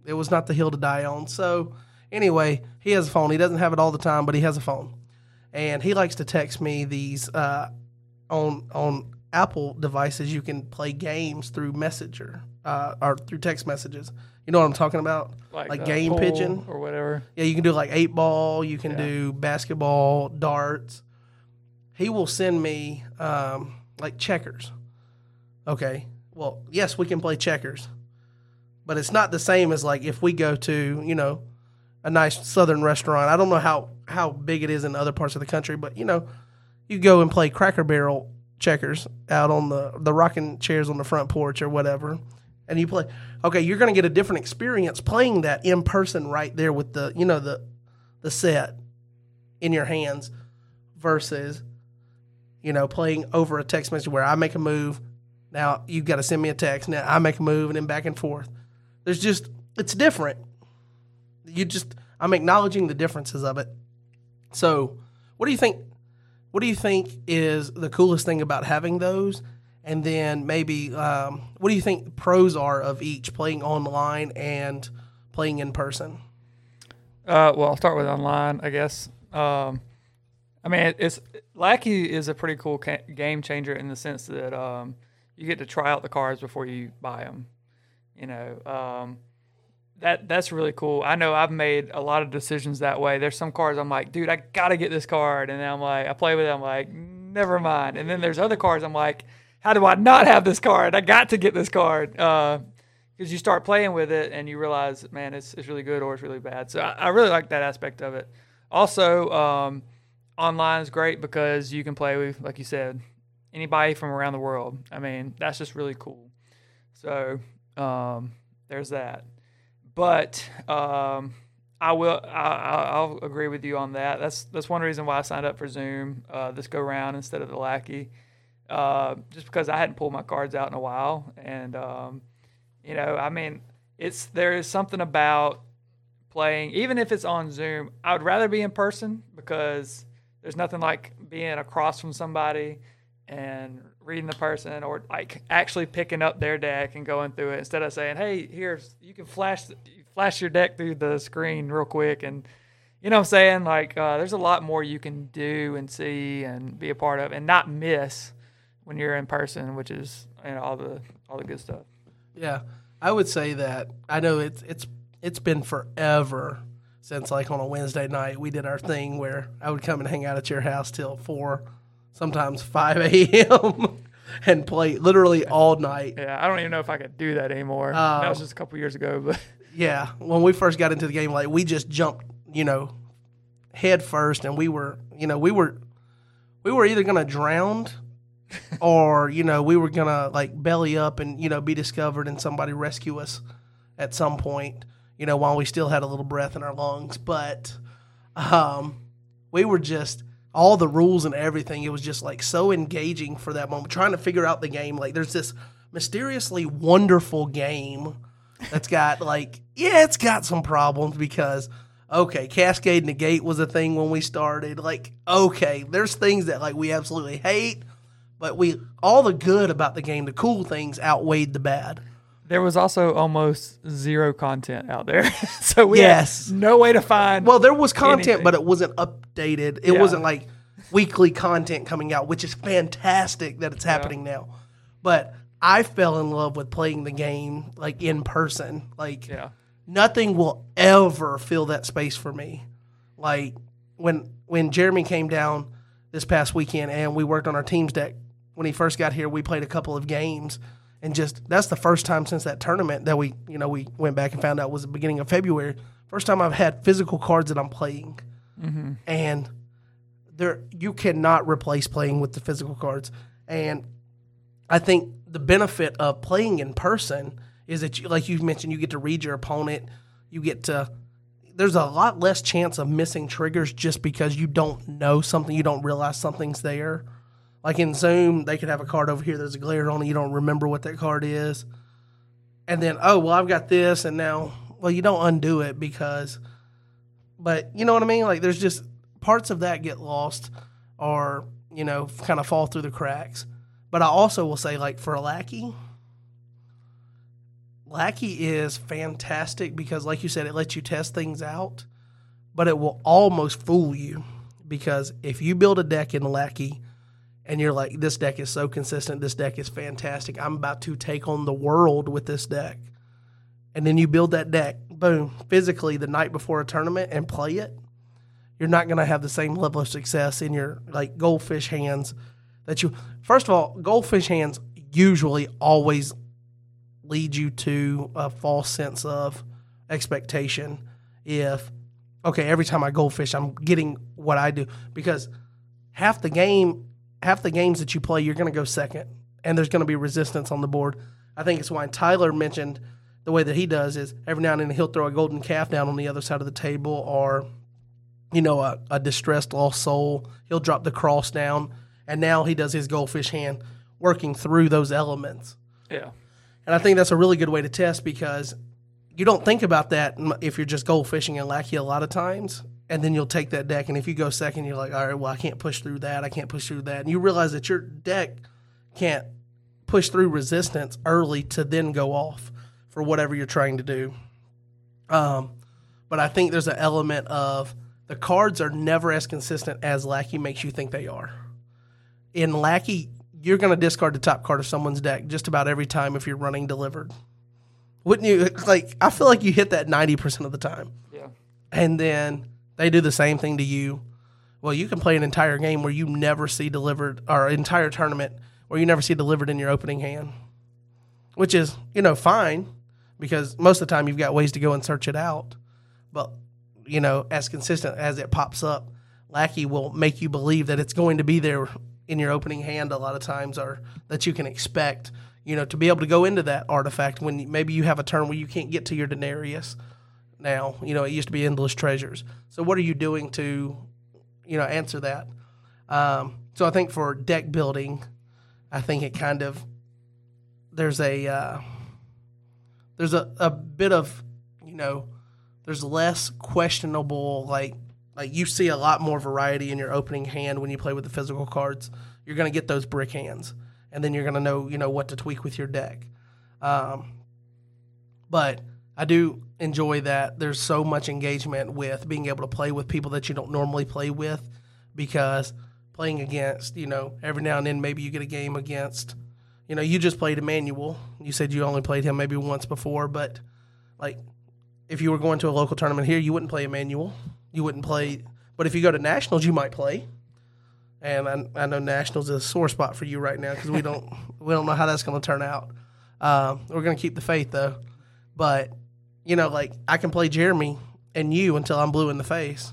It was not the hill to die on. So, anyway, he has a phone. He doesn't have it all the time, but he has a phone. And he likes to text me these uh, on on Apple devices. You can play games through Messenger uh, or through text messages. You know what I'm talking about? Like, uh, game pigeon. or whatever. Yeah, you can do like eight ball. You can Yeah. do basketball, darts. He will send me um, like checkers. Okay. Well, yes, we can play checkers, but it's not the same as like if we go to you know a nice southern restaurant. I don't know how how big it is in other parts of the country, but you know, you go and play Cracker Barrel checkers out on the the rocking chairs on the front porch or whatever, and you play. Okay, you're going to get a different experience playing that in person right there with the you know the the set in your hands versus you know playing over a text message where I make a move. Now you've got to send me a text. Now I make a move and then back and forth. There's just it's different. You just I'm acknowledging the differences of it. So, what do you think? What do you think is the coolest thing about having those? And then maybe um, what do you think pros are of each playing online and playing in person? Uh, well, I'll start with online, I guess. Um, I mean, it's Lackey is a pretty cool ca- game changer in the sense that um, you get to try out the cards before you buy them. You know, um, that that's really cool. I know I've made a lot of decisions that way. There's some cards I'm like, dude, I gotta get this card, and then I'm like, I play with it, I'm like, never mind. And then there's other cards I'm like, how do I not have this card? I got to get this card. Uh, because you start playing with it and you realize, man, it's, it's really good or it's really bad. So I, I really like that aspect of it. Also, um, online is great because you can play with, like you said, anybody from around the world. I mean, that's just really cool. So um, there's that. But um, I will. I, I- I'll agree with you on that. That's that's one reason why I signed up for Zoom uh, this go round instead of the Lackey, uh, just because I hadn't pulled my cards out in a while, and um, you know, I mean, it's there is something about playing, even if it's on Zoom. I would rather be in person because there's nothing like being across from somebody and reading the person or like actually picking up their deck and going through it instead of saying, "Hey, here's you can flash flash your deck through the screen real quick and." You know what I'm saying? Like, uh, there's a lot more you can do and see and be a part of, and not miss when you're in person, which is you know all the all the good stuff. Yeah, I would say that. I know it's it's it's been forever since like on a Wednesday night we did our thing where I would come and hang out at your house till four, sometimes five [laughs] a.m. and play literally all night. Yeah, I don't even know if I could do that anymore. Um, that was just a couple years ago, but [laughs] Yeah, when we first got into the game, like we just jumped, you know, head first, and we were, you know, we were, we were either gonna drown, or you know, we were gonna like belly up and you know be discovered and somebody rescue us at some point, you know, while we still had a little breath in our lungs. But um, we were just all the rules and everything. It was just like so engaging for that moment, trying to figure out the game. Like there's this mysteriously wonderful game that's got [laughs] like yeah, it's got some problems because okay, Cascade Negate was a thing when we started. Like okay, there's things that like we absolutely hate, but we all the good about the game, the cool things outweighed the bad. there was also almost zero content out there. [laughs] so we Yes. had no way to find. Well, there was content, Anything. but it wasn't updated. It Yeah. wasn't like weekly content coming out, which is fantastic that it's happening now. But I fell in love with playing the game like in person. Like yeah, nothing will ever fill that space for me. Like when when Jeremy came down this past weekend and we worked on our teams deck. When he first got here, we played a couple of games, and just that's the first time since that tournament that we you know we went back and found out was the beginning of February. First time I've had physical cards that I'm playing, mm-hmm. and there you cannot replace playing with the physical cards. And I think the benefit of playing in person is that, you, like you mentioned, you get to read your opponent. You get to. There's a lot less chance of missing triggers just because you don't know something, you don't realize something's there. Like in Zoom, they could have a card over here. There's a glare on it. You don't remember what that card is, and then oh well, I've got this, and now well, you don't undo it because. But you know what I mean? Like there's just parts of that get lost, or you know, kind of fall through the cracks. But I also will say, like for a lackey, lackey is fantastic because, like you said, it lets you test things out, but it will almost fool you because if you build a deck in lackey and you're like, this deck is so consistent, this deck is fantastic, I'm about to take on the world with this deck, and then you build that deck, boom, physically the night before a tournament and play it, you're not going to have the same level of success in your like goldfish hands that you first of all goldfish hands usually always lead you to a false sense of expectation if okay every time i goldfish i'm getting what i do because half the game half the games that you play you're going to go second and there's going to be resistance on the board i think it's why tyler mentioned the way that he does is every now and then he'll throw a golden calf down on the other side of the table or you know, a, a distressed lost soul. He'll drop the cross down, and now he does his goldfish hand, working through those elements. yeah, And I think that's a really good way to test because you don't think about that if you're just goldfishing and lackey a lot of times. And then you'll take that deck, and if you go second, you're like, all right, well, I can't push through that. I can't push through that. And you realize that your deck can't push through resistance early to then go off for whatever you're trying to do. Um, but I think there's an element of the cards are never as consistent as Lackey makes you think they are. In Lackey, you're going to discard the top card of someone's deck just about every time if you're running delivered. Wouldn't you? Like, I feel like you hit that 90% of the time. Yeah. And then they do the same thing to you. Well, you can play an entire game where you never see delivered, or entire tournament where you never see delivered in your opening hand, which is, you know, fine because most of the time you've got ways to go and search it out. But, you know, as consistent as it pops up, Lackey will make you believe that it's going to be there in your opening hand a lot of times, or that you can expect, you know, to be able to go into that artifact when maybe you have a turn where you can't get to your Denarius. Now, you know, it used to be endless treasures. So, what are you doing to, you know, answer that? Um, so, I think for deck building, I think it kind of there's a uh, there's a, a bit of you know there's less questionable like like you see a lot more variety in your opening hand when you play with the physical cards. You're going to get those brick hands, and then you're going to know you know what to tweak with your deck. Um, but I do enjoy that there's so much engagement with being able to play with people that you don't normally play with, because playing against you know every now and then maybe you get a game against you know you just played Emmanuel. You said you only played him maybe once before, but like if you were going to a local tournament here, you wouldn't play Emmanuel. You wouldn't play, but if you go to nationals, you might play. And I, I know nationals is a sore spot for you right now because we don't we don't know how that's going to turn out. Um, we're going to keep the faith though, but you know, like I can play Jeremy and you until I'm blue in the face.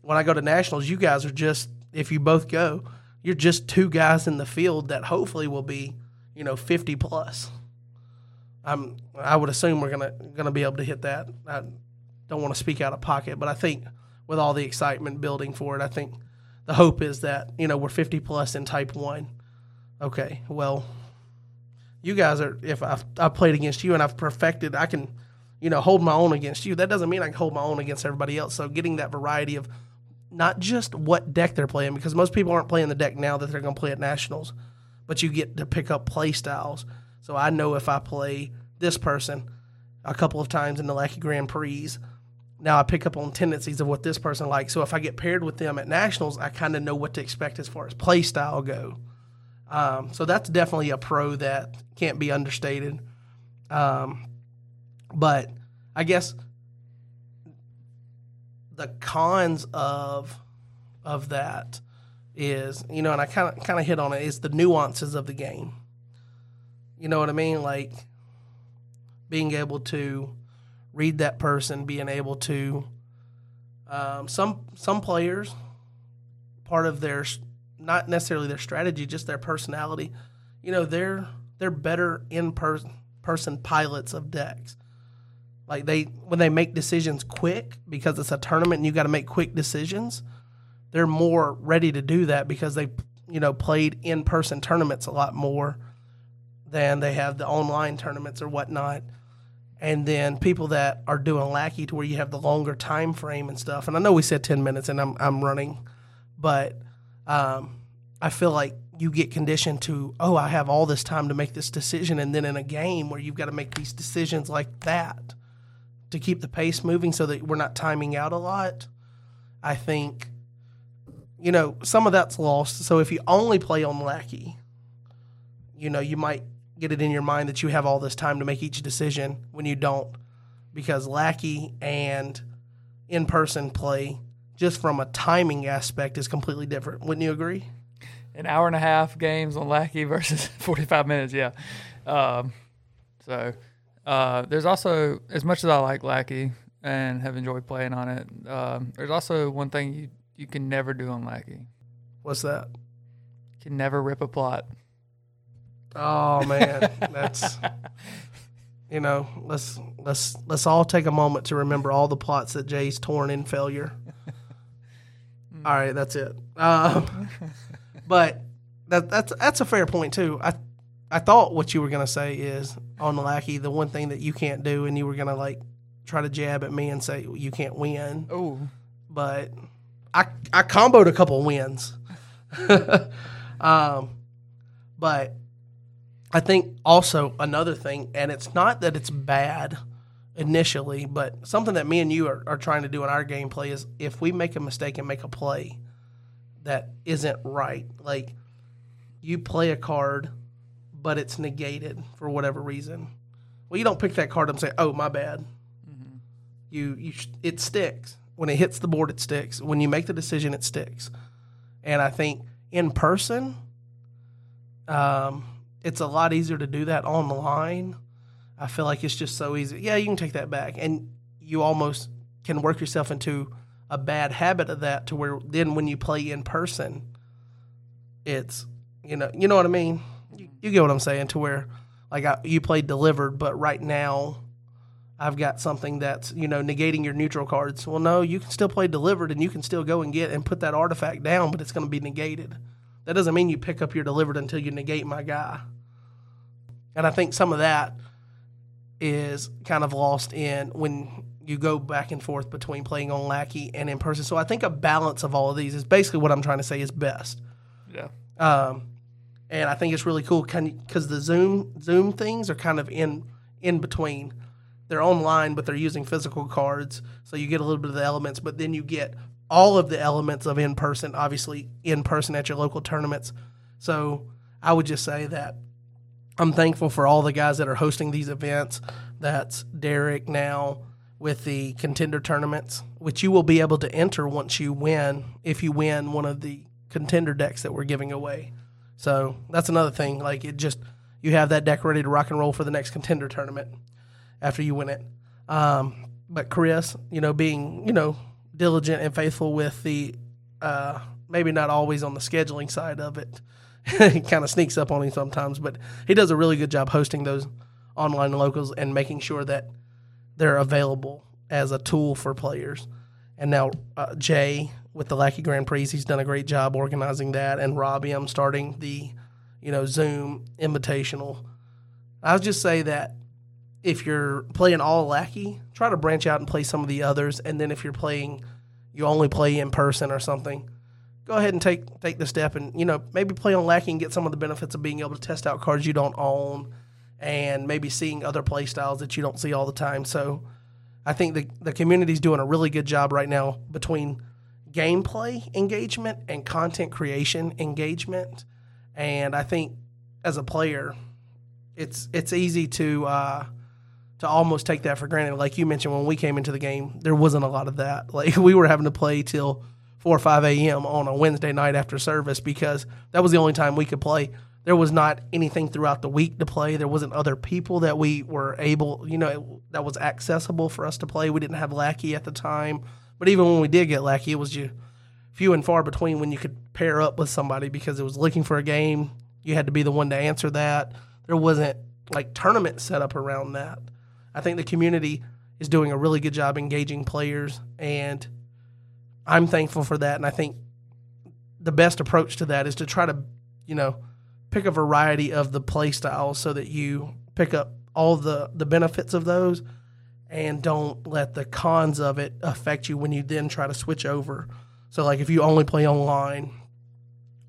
When I go to nationals, you guys are just if you both go, you're just two guys in the field that hopefully will be, you know, 50 plus. I'm I would assume we're gonna gonna be able to hit that. I don't want to speak out of pocket, but I think with all the excitement building for it, I think the hope is that you know we're 50 plus in Type One. Okay, well, you guys are. If I've, I've played against you and I've perfected, I can, you know, hold my own against you. That doesn't mean I can hold my own against everybody else. So getting that variety of not just what deck they're playing, because most people aren't playing the deck now that they're going to play at nationals, but you get to pick up play styles. So I know if I play this person a couple of times in the Lackey Grand Prix, now I pick up on tendencies of what this person likes. So if I get paired with them at nationals, I kind of know what to expect as far as play style go. Um, so that's definitely a pro that can't be understated. Um, but I guess the cons of of that is, you know, and I kind of kind of hit on it is the nuances of the game. You know what I mean? Like being able to read that person, being able to um, some some players part of their not necessarily their strategy, just their personality. You know, they're they're better in person person pilots of decks. Like they when they make decisions quick because it's a tournament and you got to make quick decisions, they're more ready to do that because they you know played in person tournaments a lot more than they have the online tournaments or whatnot. And then people that are doing lackey to where you have the longer time frame and stuff. And I know we said ten minutes and I'm I'm running, but um, I feel like you get conditioned to oh I have all this time to make this decision, and then in a game where you've got to make these decisions like that to keep the pace moving so that we're not timing out a lot. I think, you know, some of that's lost. So if you only play on Lackey, you know, you might get it in your mind that you have all this time to make each decision when you don't, because Lackey and in person play, just from a timing aspect, is completely different. Wouldn't you agree? An hour and a half games on Lackey versus [laughs] 45 minutes, yeah. Um, so uh, there's also, as much as I like Lackey and have enjoyed playing on it, um, there's also one thing you, you can never do on Lackey. What's that? You can never rip a plot. Oh man, [laughs] that's you know, let's let's let's all take a moment to remember all the plots that Jay's torn in failure. [laughs] all right, that's it. Um, but that that's that's a fair point too. I I thought what you were gonna say is on the lackey, the one thing that you can't do, and you were gonna like try to jab at me and say you can't win. Oh, but I I comboed a couple wins. [laughs] um, but I think also another thing, and it's not that it's bad initially, but something that me and you are, are trying to do in our gameplay is if we make a mistake and make a play that isn't right, like you play a card, but it's negated for whatever reason. Well, you don't pick that card up and say, "Oh, my bad." You you sh- it sticks when it hits the board. It sticks when you make the decision. It sticks, and I think in person, um, it's a lot easier to do that online. I feel like it's just so easy. Yeah, you can take that back, and you almost can work yourself into a bad habit of that to where then when you play in person, it's you know you know what I mean. You, you get what I'm saying to where like I, you played delivered, but right now I've got something that's you know negating your neutral cards. Well, no, you can still play delivered, and you can still go and get and put that artifact down, but it's going to be negated. That doesn't mean you pick up your delivered until you negate my guy. And I think some of that is kind of lost in when you go back and forth between playing on lackey and in person. So I think a balance of all of these is basically what I'm trying to say is best. Yeah. Um, and I think it's really cool because the Zoom Zoom things are kind of in in between. They're online, but they're using physical cards, so you get a little bit of the elements, but then you get all of the elements of in person, obviously in person at your local tournaments. So I would just say that I'm thankful for all the guys that are hosting these events. That's Derek now with the contender tournaments, which you will be able to enter once you win, if you win one of the contender decks that we're giving away. So that's another thing. Like it just, you have that deck ready to rock and roll for the next contender tournament after you win it. Um, but Chris, you know, being, you know, diligent and faithful with the, uh, maybe not always on the scheduling side of it, [laughs] he kind of sneaks up on him sometimes, but he does a really good job hosting those online locals and making sure that they're available as a tool for players. And now uh, Jay with the Lackey Grand Prix, he's done a great job organizing that. And Robbie, I'm starting the, you know, Zoom Invitational. I'll just say that if you're playing all Lackey, try to branch out and play some of the others. And then if you're playing, you only play in person or something, go ahead and take take the step and you know maybe play on Lackey and get some of the benefits of being able to test out cards you don't own and maybe seeing other play styles that you don't see all the time. So I think the the community's doing a really good job right now between gameplay engagement and content creation engagement. And I think as a player, it's it's easy to uh, to almost take that for granted. Like you mentioned when we came into the game, there wasn't a lot of that. [laughs] Like we were having to play till four or five a.m. on a Wednesday night after service because that was the only time we could play. There was not anything throughout the week to play. There wasn't other people that we were able, you know, that was accessible for us to play. We didn't have Lackey at the time, but even when we did get Lackey, it was just few and far between when you could pair up with somebody because it was looking for a game. You had to be the one to answer that. There wasn't like tournament set up around that. I think the community is doing a really good job engaging players, and I'm thankful for that. And I think the best approach to that is to try to, you know, pick a variety of the play styles so that you pick up all the the benefits of those and don't let the cons of it affect you when you then try to switch over. So like if you only play online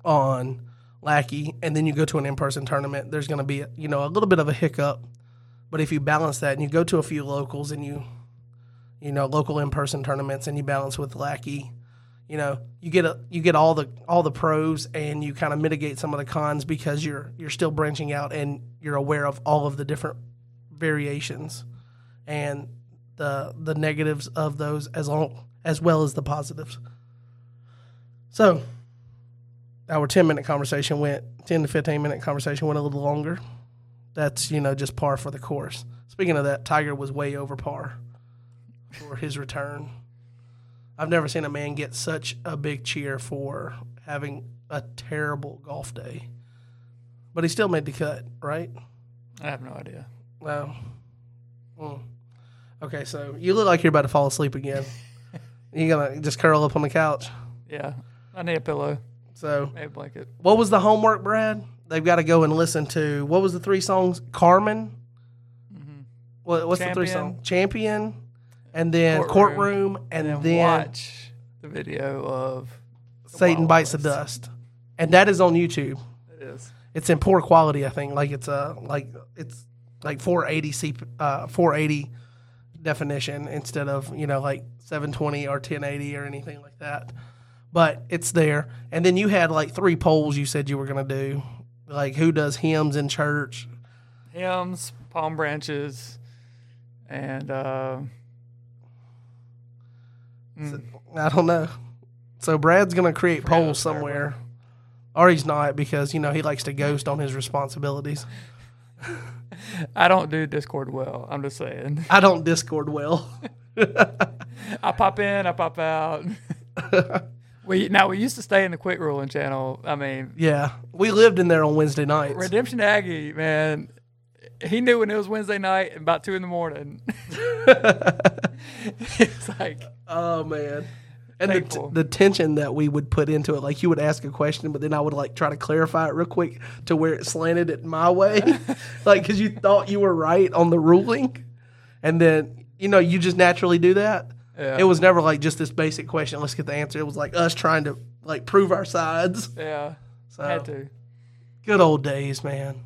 on Lackey and then you go to an in-person tournament, there's going to be, you know, a little bit of a hiccup. But if you balance that and you go to a few locals and you you know, local in-person tournaments and you balance with Lackey, you know, you get a, you get all the all the pros and you kind of mitigate some of the cons because you're you're still branching out and you're aware of all of the different variations and the the negatives of those as long as well as the positives. So, our 10 minute conversation went 10 to 15 minute conversation went a little longer. That's, you know, just par for the course. Speaking of that, Tiger was way over par for his return. I've never seen a man get such a big cheer for having a terrible golf day. But he still made the cut, right? I have no idea. Well, mm. Okay, so you look like you're about to fall asleep again. [laughs] you gonna just curl up on the couch. Yeah, I need a pillow, So, need a blanket. what was the homework, Brad? They've got to go and listen to what was the three songs? Carmen. What, what's the three Champion. songs? Champion, and then Courtroom, courtroom, and, And then watch the video of Satan bites the dust, and that is on YouTube. it is. It's in poor quality, I think. Like it's a like it's like 480 c uh 480 definition instead of you know like 720 or 1080 or anything like that. But it's there, and then you had like three polls you said you were gonna do. like who does hymns in church. Hymns, palm branches, and uh, I don't know. So Brad's gonna create polls somewhere, or he's not because you know he likes to ghost on his responsibilities. I don't do Discord well. I'm just saying. I don't Discord well. [laughs] I pop in, I pop out. [laughs] we now we used to stay in the quick ruling channel. I mean, yeah, we lived in there on Wednesday nights. Redemption Aggie, man, he knew when it was Wednesday night and about two in the morning. [laughs] it's like, Oh man. And the, t- the tension that we would put into it, like you would ask a question, but then I would like try to clarify it real quick to where it slanted it my way, [laughs] like because you thought you were right on the ruling, and then you know you just naturally do that. Yeah. It was never like just this basic question. Let's get the answer. It was like us trying to like prove our sides. yeah, So had to. good old days, man.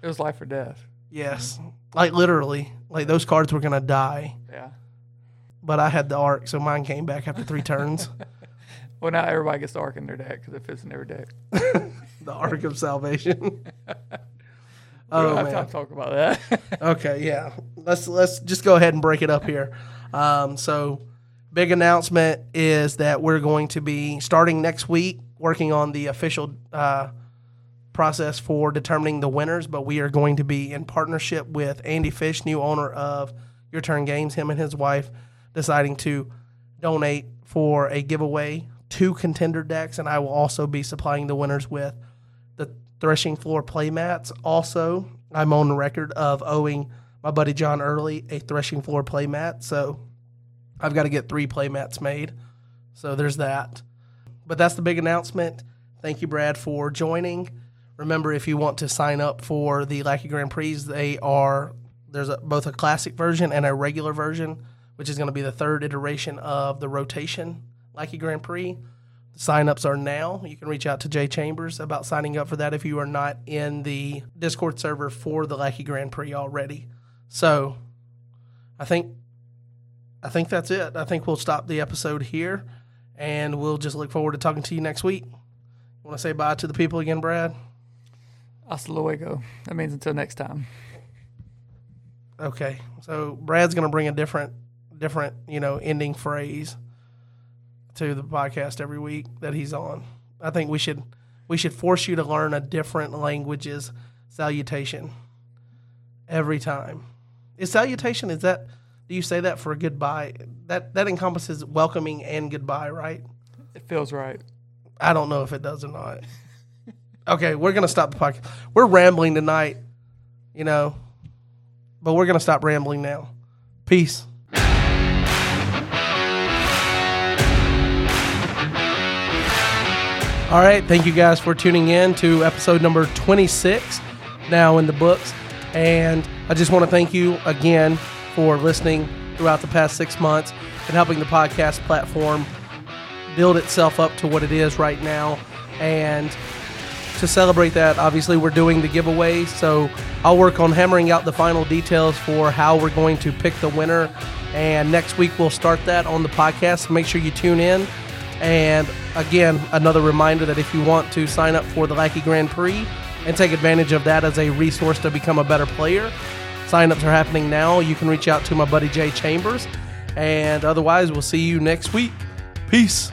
It was life or death. Yes, like literally, like those cards were gonna die, Yeah. But I had the arc, so mine came back after three turns. [laughs] Well, now everybody gets the arc in their deck because it fits in every deck. [laughs] the arc of salvation. [laughs] oh man. to talk about that. Okay, yeah. Let's let's just go ahead and break it up here. Um, so, big announcement is that we're going to be starting next week working on the official uh, process for determining the winners. But we are going to be in partnership with Andy Fish, new owner of Your Turn Games. Him and his wife deciding to donate for a giveaway to contender decks, and I will also be supplying the winners with the threshing floor playmats. Also, I'm on the record of owing my buddy John Early a threshing floor playmat, so I've got to get three playmats made. So there's that. But that's the big announcement. Thank you, Brad, for joining. Remember, if you want to sign up for the Lackey Grand Prix, they are there's a, both a classic version and a regular version, which is going to be the third iteration of the rotation Lackey Grand Prix. The sign-ups are now. You can reach out to Jay Chambers about signing up for that if you are not in the Discord server for the Lackey Grand Prix already. So, I think I think that's it. I think we'll stop the episode here, and we'll just look forward to talking to you next week. Want to say bye to the people again, Brad? Hasta luego. That means until next time. Okay. So Brad's going to bring a different, different, you know, ending phrase to the podcast every week that he's on. I think we should, we should force you to learn a different language's salutation every time. Is salutation is that? Do you say that for a goodbye? That that encompasses welcoming and goodbye, right? It feels right. I don't know if it does or not. [laughs] Okay, we're gonna stop the podcast. We're rambling tonight, you know, but we're gonna stop rambling now. Peace. All right, thank you guys for tuning in to episode number 26, now in the books. And I just want to thank you again for listening throughout the past six months and helping the podcast platform build itself up to what it is right now. And to celebrate that, obviously, we're doing the giveaway. So I'll work on hammering out the final details for how we're going to pick the winner. And next week, we'll start that on the podcast. Make sure you tune in. And again, another reminder that if you want to sign up for the Lackey Grand Prix and take advantage of that as a resource to become a better player, signups are happening now. You can reach out to my buddy Jay Chambers. And otherwise, we'll see you next week. Peace.